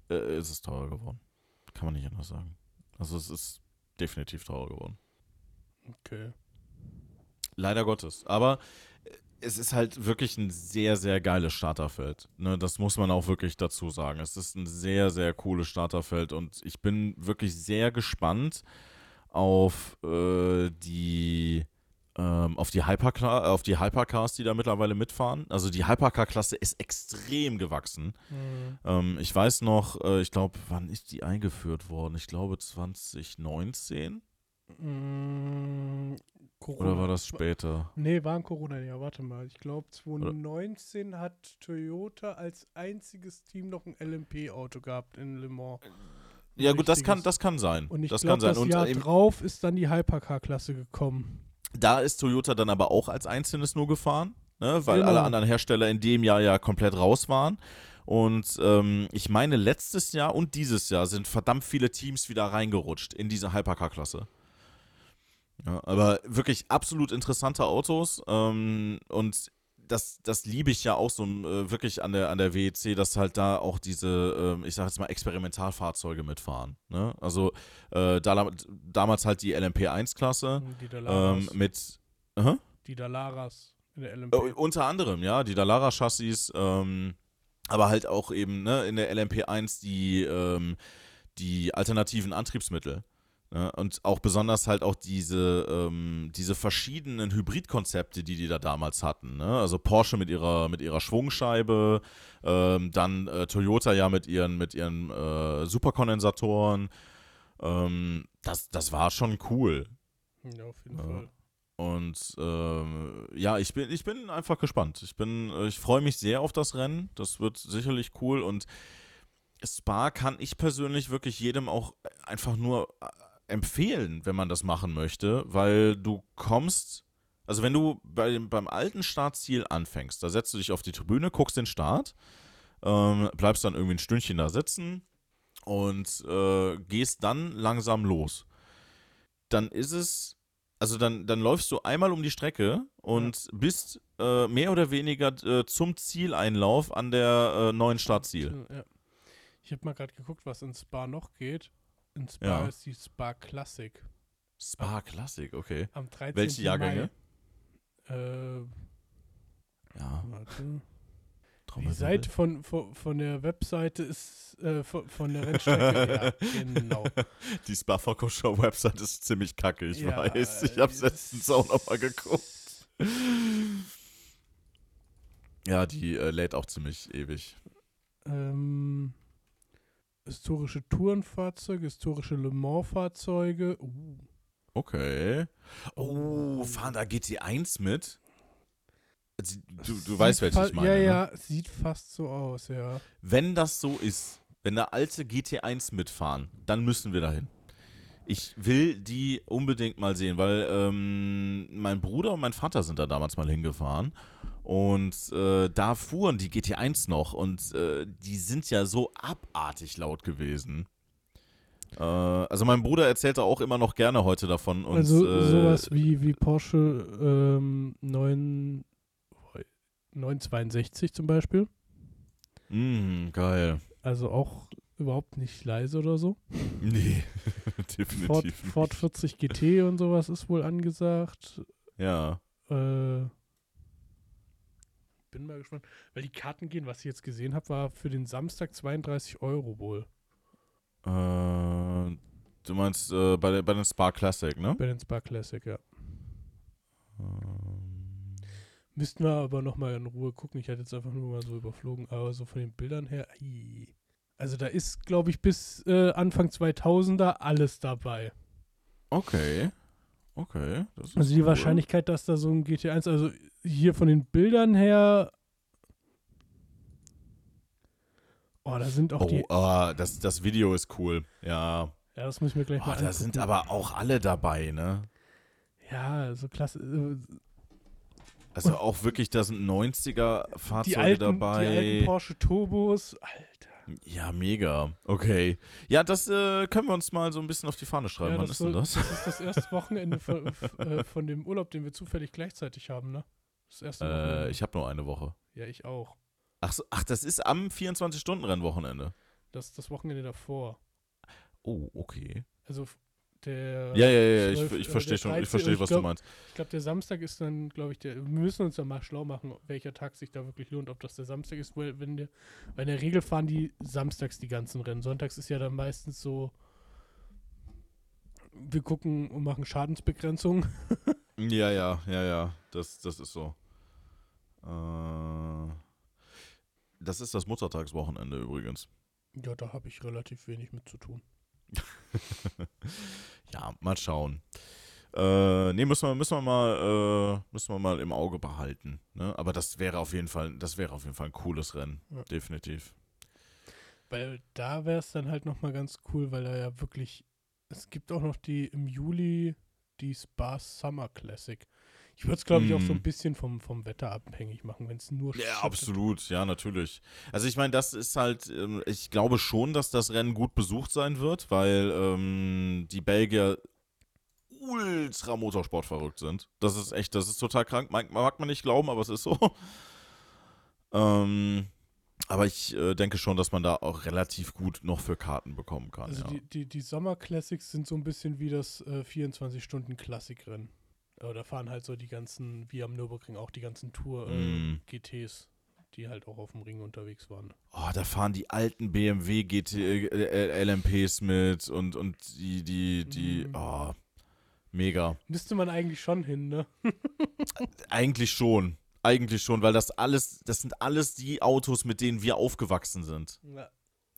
äh, ist es teurer geworden. Kann man nicht anders sagen. Also es ist definitiv teurer geworden. Okay. Leider Gottes. Aber es ist halt wirklich ein sehr, sehr geiles Starterfeld. Ne, das muss man auch wirklich dazu sagen. Es ist ein sehr, sehr cooles Starterfeld und ich bin wirklich sehr gespannt auf äh, die ähm, auf die, Hypercar auf die Hypercars, die da mittlerweile mitfahren. Also die Hypercar-Klasse ist extrem gewachsen. Mhm. Ähm, ich weiß noch, äh, ich glaube, wann ist die eingeführt worden? Ich glaube 2019 Mm, Corona. oder war das später? Nee, war ein Corona-Jahr. Warte mal. Ich glaube, 2019 hat Toyota als einziges Team noch ein LMP-Auto gehabt in Le Mans. Ein Ja gut, das kann, das kann sein. Und ich das glaube, kann sein. das Und Jahr eben, drauf ist dann die Hypercar-Klasse gekommen. da ist Toyota dann aber auch als Einzelnes nur gefahren, ne? weil Genau. alle anderen Hersteller in dem Jahr ja komplett raus waren. Und ähm, ich meine, letztes Jahr und dieses Jahr sind verdammt viele Teams wieder reingerutscht in diese Hypercar-Klasse. Ja, aber wirklich absolut interessante Autos. Ähm, und das, das liebe ich ja auch so äh, wirklich an der, an der WEC, dass halt da auch diese, ähm, ich sag jetzt mal, Experimentalfahrzeuge mitfahren. Ne? Also äh, da, damals halt die LMP1-Klasse Die Dalaras. ähm, mit Aha. die Dalaras in der LMP. Äh, unter anderem, ja, die Dalara-Chassis, ähm, aber halt auch eben ne, in der LMP1 die, ähm, die alternativen Antriebsmittel. Ne? Und auch besonders halt auch diese, ähm, diese verschiedenen Hybridkonzepte, die die da damals hatten. Ne? Also Porsche mit ihrer, mit ihrer Schwungscheibe, ähm, dann äh, Toyota ja mit ihren, mit ihren äh, Superkondensatoren. Ähm, das, das war schon cool. ja, auf jeden Ja. Fall. Und ähm, ja, ich bin, ich bin einfach gespannt. Ich bin, ich freue mich sehr auf das Rennen. Das wird sicherlich cool. Und Spa kann ich persönlich wirklich jedem auch einfach nur empfehlen, wenn man das machen möchte, weil du kommst, also wenn du bei, beim alten Startziel anfängst, da setzt du dich auf die Tribüne, guckst den Start, ähm, bleibst dann irgendwie ein Stündchen da sitzen und äh, gehst dann langsam los. Dann ist es also dann, dann läufst du einmal um die Strecke und ja. bist äh, mehr oder weniger äh, zum Zieleinlauf an der äh, neuen Startziel. Ja. Ich habe mal gerade geguckt, was in Spa noch geht. In Spa ja. ist die Spa Classic. Spa Classic, okay. Am 13. Welche Jahrgänge? Mai, äh, ja. Warte. Die Seite von, von, von der Webseite ist äh, von, von, der Rennstrecke, <laughs> ja, genau. Die Spa-Show-Website ist ziemlich kacke, ich ja, weiß. Ich habe letztens auch nochmal geguckt. Ja, die äh, lädt auch ziemlich ewig. Ähm, historische Tourenfahrzeuge, historische Le Mans-Fahrzeuge. Uh. Okay. Oh, fahren da GT1 mit? Du, du weißt, welches ich meine. Ja, ne? ja, sieht fast so aus, ja. Wenn das so ist, wenn da alte GT1 mitfahren, dann müssen wir dahin. Ich will die unbedingt mal sehen, weil ähm, mein Bruder und mein Vater sind da damals mal hingefahren und äh, da fuhren die GT1 noch und äh, die sind ja so abartig laut gewesen. Äh, also mein Bruder erzählte auch immer noch gerne heute davon. Und, also äh, sowas wie, wie Porsche ähm, 9 962 zum Beispiel. Mm, geil. Also auch überhaupt nicht leise oder so. <laughs> Nee, <laughs> definitiv Ford, nicht. Ford 40 GT und sowas ist wohl angesagt. Ja. Äh, bin mal gespannt. Weil die Karten gehen, was ich jetzt gesehen habe, war für den Samstag 32 Euro wohl. Äh, du meinst äh, bei, bei den Spa Classic, ne? Bei den Spa Classic, ja. Ähm. Müssten wir aber nochmal in Ruhe gucken. Ich hatte jetzt einfach nur mal so überflogen, aber so von den Bildern her, ai. also da ist, glaube ich, bis äh, Anfang 2000er alles dabei. Okay. Okay. also die cool. Wahrscheinlichkeit, dass da so ein GT1, also hier von den Bildern her. Oh, da sind auch oh, die. Oh, das, das Video ist cool. Ja. Ja, das muss ich mir gleich oh, mal angucken. Da sind aber auch alle dabei, ne? Ja, so klasse. Äh, also auch wirklich, da sind 90er-Fahrzeuge die alten, dabei. Die alten Porsche Turbos, Alter. Ja, mega. Okay. Ja, das äh, können wir uns mal so ein bisschen auf die Fahne schreiben. Ja, Wann ist denn das? Das ist das <laughs> erste Wochenende von, äh, von, dem Urlaub, den wir zufällig gleichzeitig haben, ne? Das erste Wochenende. Äh, ich habe nur eine Woche. Ja, ich auch. Ach, so, ach das ist am 24-Stunden-Rennwochenende. Das ist das Wochenende davor. Oh, okay. Also der ja, ja, ja, 12, ich, ich verstehe schon, ich verstehe, was glaub, du meinst. Ich glaube, der Samstag ist dann, glaube ich, der, wir müssen uns da mal schlau machen, welcher Tag sich da wirklich lohnt, ob das der Samstag ist, weil, wenn der, weil in der Regel fahren die samstags die ganzen Rennen. Sonntags ist ja dann meistens so, wir gucken und machen Schadensbegrenzung. <laughs> ja, ja, ja, ja, das, das ist so. Äh, das ist das Muttertagswochenende übrigens. Ja, da habe ich relativ wenig mit zu tun. <laughs> ja, mal schauen. Äh, nee, müssen wir, müssen wir mal, äh, müssen wir mal im Auge behalten. Ne? Aber das wäre auf jeden Fall, das wäre auf jeden Fall ein cooles Rennen. Ja. Definitiv. Weil da wäre es dann halt nochmal ganz cool, weil da ja wirklich, es gibt auch noch die im Juli die Spa Summer Classic. Ich würde es, glaube ich, auch so ein mhm. bisschen vom, vom Wetter abhängig machen, wenn es nur Ja, schüttet. absolut, ja, natürlich. Also ich meine, das ist halt, ähm, ich glaube schon, dass das Rennen gut besucht sein wird, weil ähm, die Belgier ultra Motorsport verrückt sind. Das ist echt, das ist total krank. Mag, mag man nicht glauben, aber es ist so. <laughs> ähm, aber ich äh, denke schon, dass man da auch relativ gut noch für Karten bekommen kann. Also ja. die, die, die Sommer Classics sind so ein bisschen wie das äh, 24-Stunden-Klassikrennen. Äh, da fahren halt so die ganzen, wie am Nürburgring auch die ganzen Tour-GTs, äh, mm. die halt auch auf dem Ring unterwegs waren. Oh, da fahren die alten BMW GT, äh, LMPs mit und, und die, die, die, mm. oh, mega. Müsste man eigentlich schon hin, ne? <laughs> eigentlich schon. Eigentlich schon, weil das alles, das sind alles die Autos, mit denen wir aufgewachsen sind. Ja.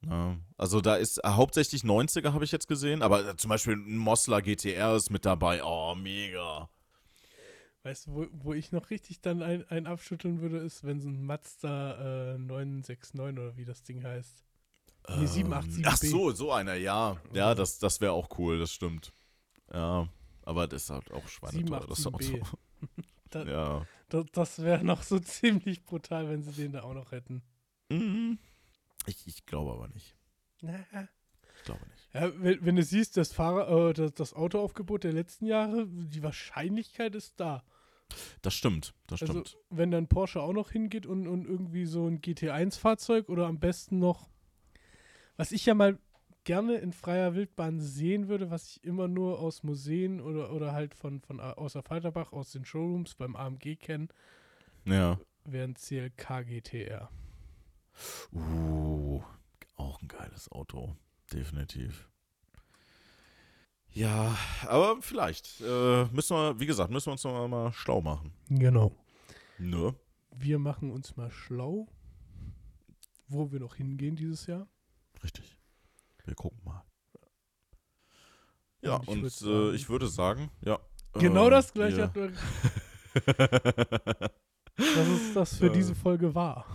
Ja, also da ist äh, hauptsächlich 90er, habe ich jetzt gesehen, aber äh, zum Beispiel ein Mossler GTR ist mit dabei. Oh, mega. Weißt du, wo, wo ich noch richtig dann ein, ein abschütteln würde, ist, wenn so ein Mazda äh, 969 oder wie das Ding heißt. Nee, 787B. Ähm, Ach so, so einer, ja. Ja, das, das wäre auch cool, das stimmt. Ja, aber das ist halt auch schweineteuer, das 787B. Auto. <laughs> Da, Ja. Das, das wäre noch so <laughs> ziemlich brutal, wenn sie den da auch noch hätten. Mhm. Ich, ich glaube aber nicht. Na, Ich glaube nicht. Ja, wenn, wenn du siehst, das, Fahrer, äh, das, das Autoaufgebot der letzten Jahre, die Wahrscheinlichkeit ist da. Das stimmt, das Also, stimmt. wenn dann Porsche auch noch hingeht und, und irgendwie so ein GT1-Fahrzeug oder am besten noch, was ich ja mal gerne in freier Wildbahn sehen würde, was ich immer nur aus Museen oder, oder halt von, von A- außer Falterbach, aus den Showrooms beim AMG kenne, Ja. wäre ein CLK GTR. Uh, auch ein geiles Auto. Definitiv. Ja, aber vielleicht. Äh, müssen wir, wie gesagt, müssen wir uns noch mal schlau machen. Genau. Ne? Wir machen uns mal schlau, wo wir noch hingehen dieses Jahr. Richtig. Wir gucken mal. Ja, Und ich und würd äh, sagen- ich würde sagen, ja. Genau äh, das gleiche wir- hat man <laughs> dass es das für Äh. diese Folge war.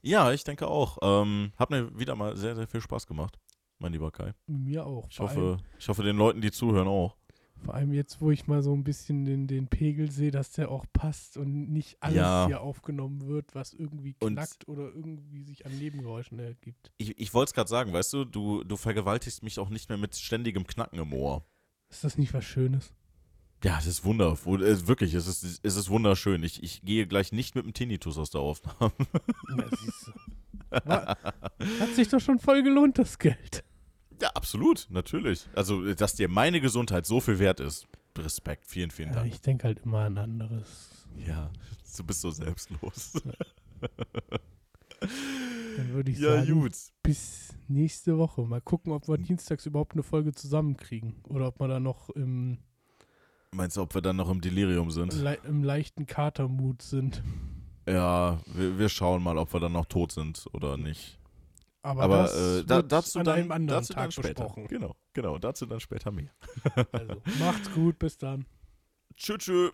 ja, ich denke auch. Ähm, hat mir wieder mal sehr, sehr viel Spaß gemacht, mein lieber Kai. Mir auch. Ich hoffe, ich hoffe den Leuten, die zuhören, auch. Vor allem jetzt, wo ich mal so ein bisschen den, den Pegel sehe, dass der auch passt und nicht alles Ja. hier aufgenommen wird, was irgendwie Und- knackt oder irgendwie sich an Nebengeräuschen ergibt. Ich, ich wollte es gerade sagen, weißt du, du, du vergewaltigst mich auch nicht mehr mit ständigem Knacken im Ohr. Ist das nicht was Schönes? Ja, es ist wundervoll. Wirklich, es ist, es ist wunderschön. Ich, ich gehe gleich nicht mit dem Tinnitus aus der Aufnahme. Ja, siehst du. War, hat sich doch schon voll gelohnt, das Geld. Ja, absolut, natürlich. Also, dass dir meine Gesundheit so viel wert ist. Respekt, vielen, vielen Ja, Dank. ich denke halt immer an anderes. Ja, du bist so selbstlos. Dann würde ich ja, sagen, gut. bis nächste Woche. Mal gucken, ob wir dienstags überhaupt eine Folge zusammenkriegen. Oder ob wir da noch im, Meinst du, ob wir dann noch im Delirium sind? le im leichten Katermut sind. Ja, wir, wir schauen mal, ob wir dann noch tot sind oder nicht. Aber, Aber das äh, da, dazu, an dann, einem anderen dazu Tag dann später. besprochen. Genau, genau, dazu dann später mehr. Also, macht's gut, bis dann. Tschüss, tschüss.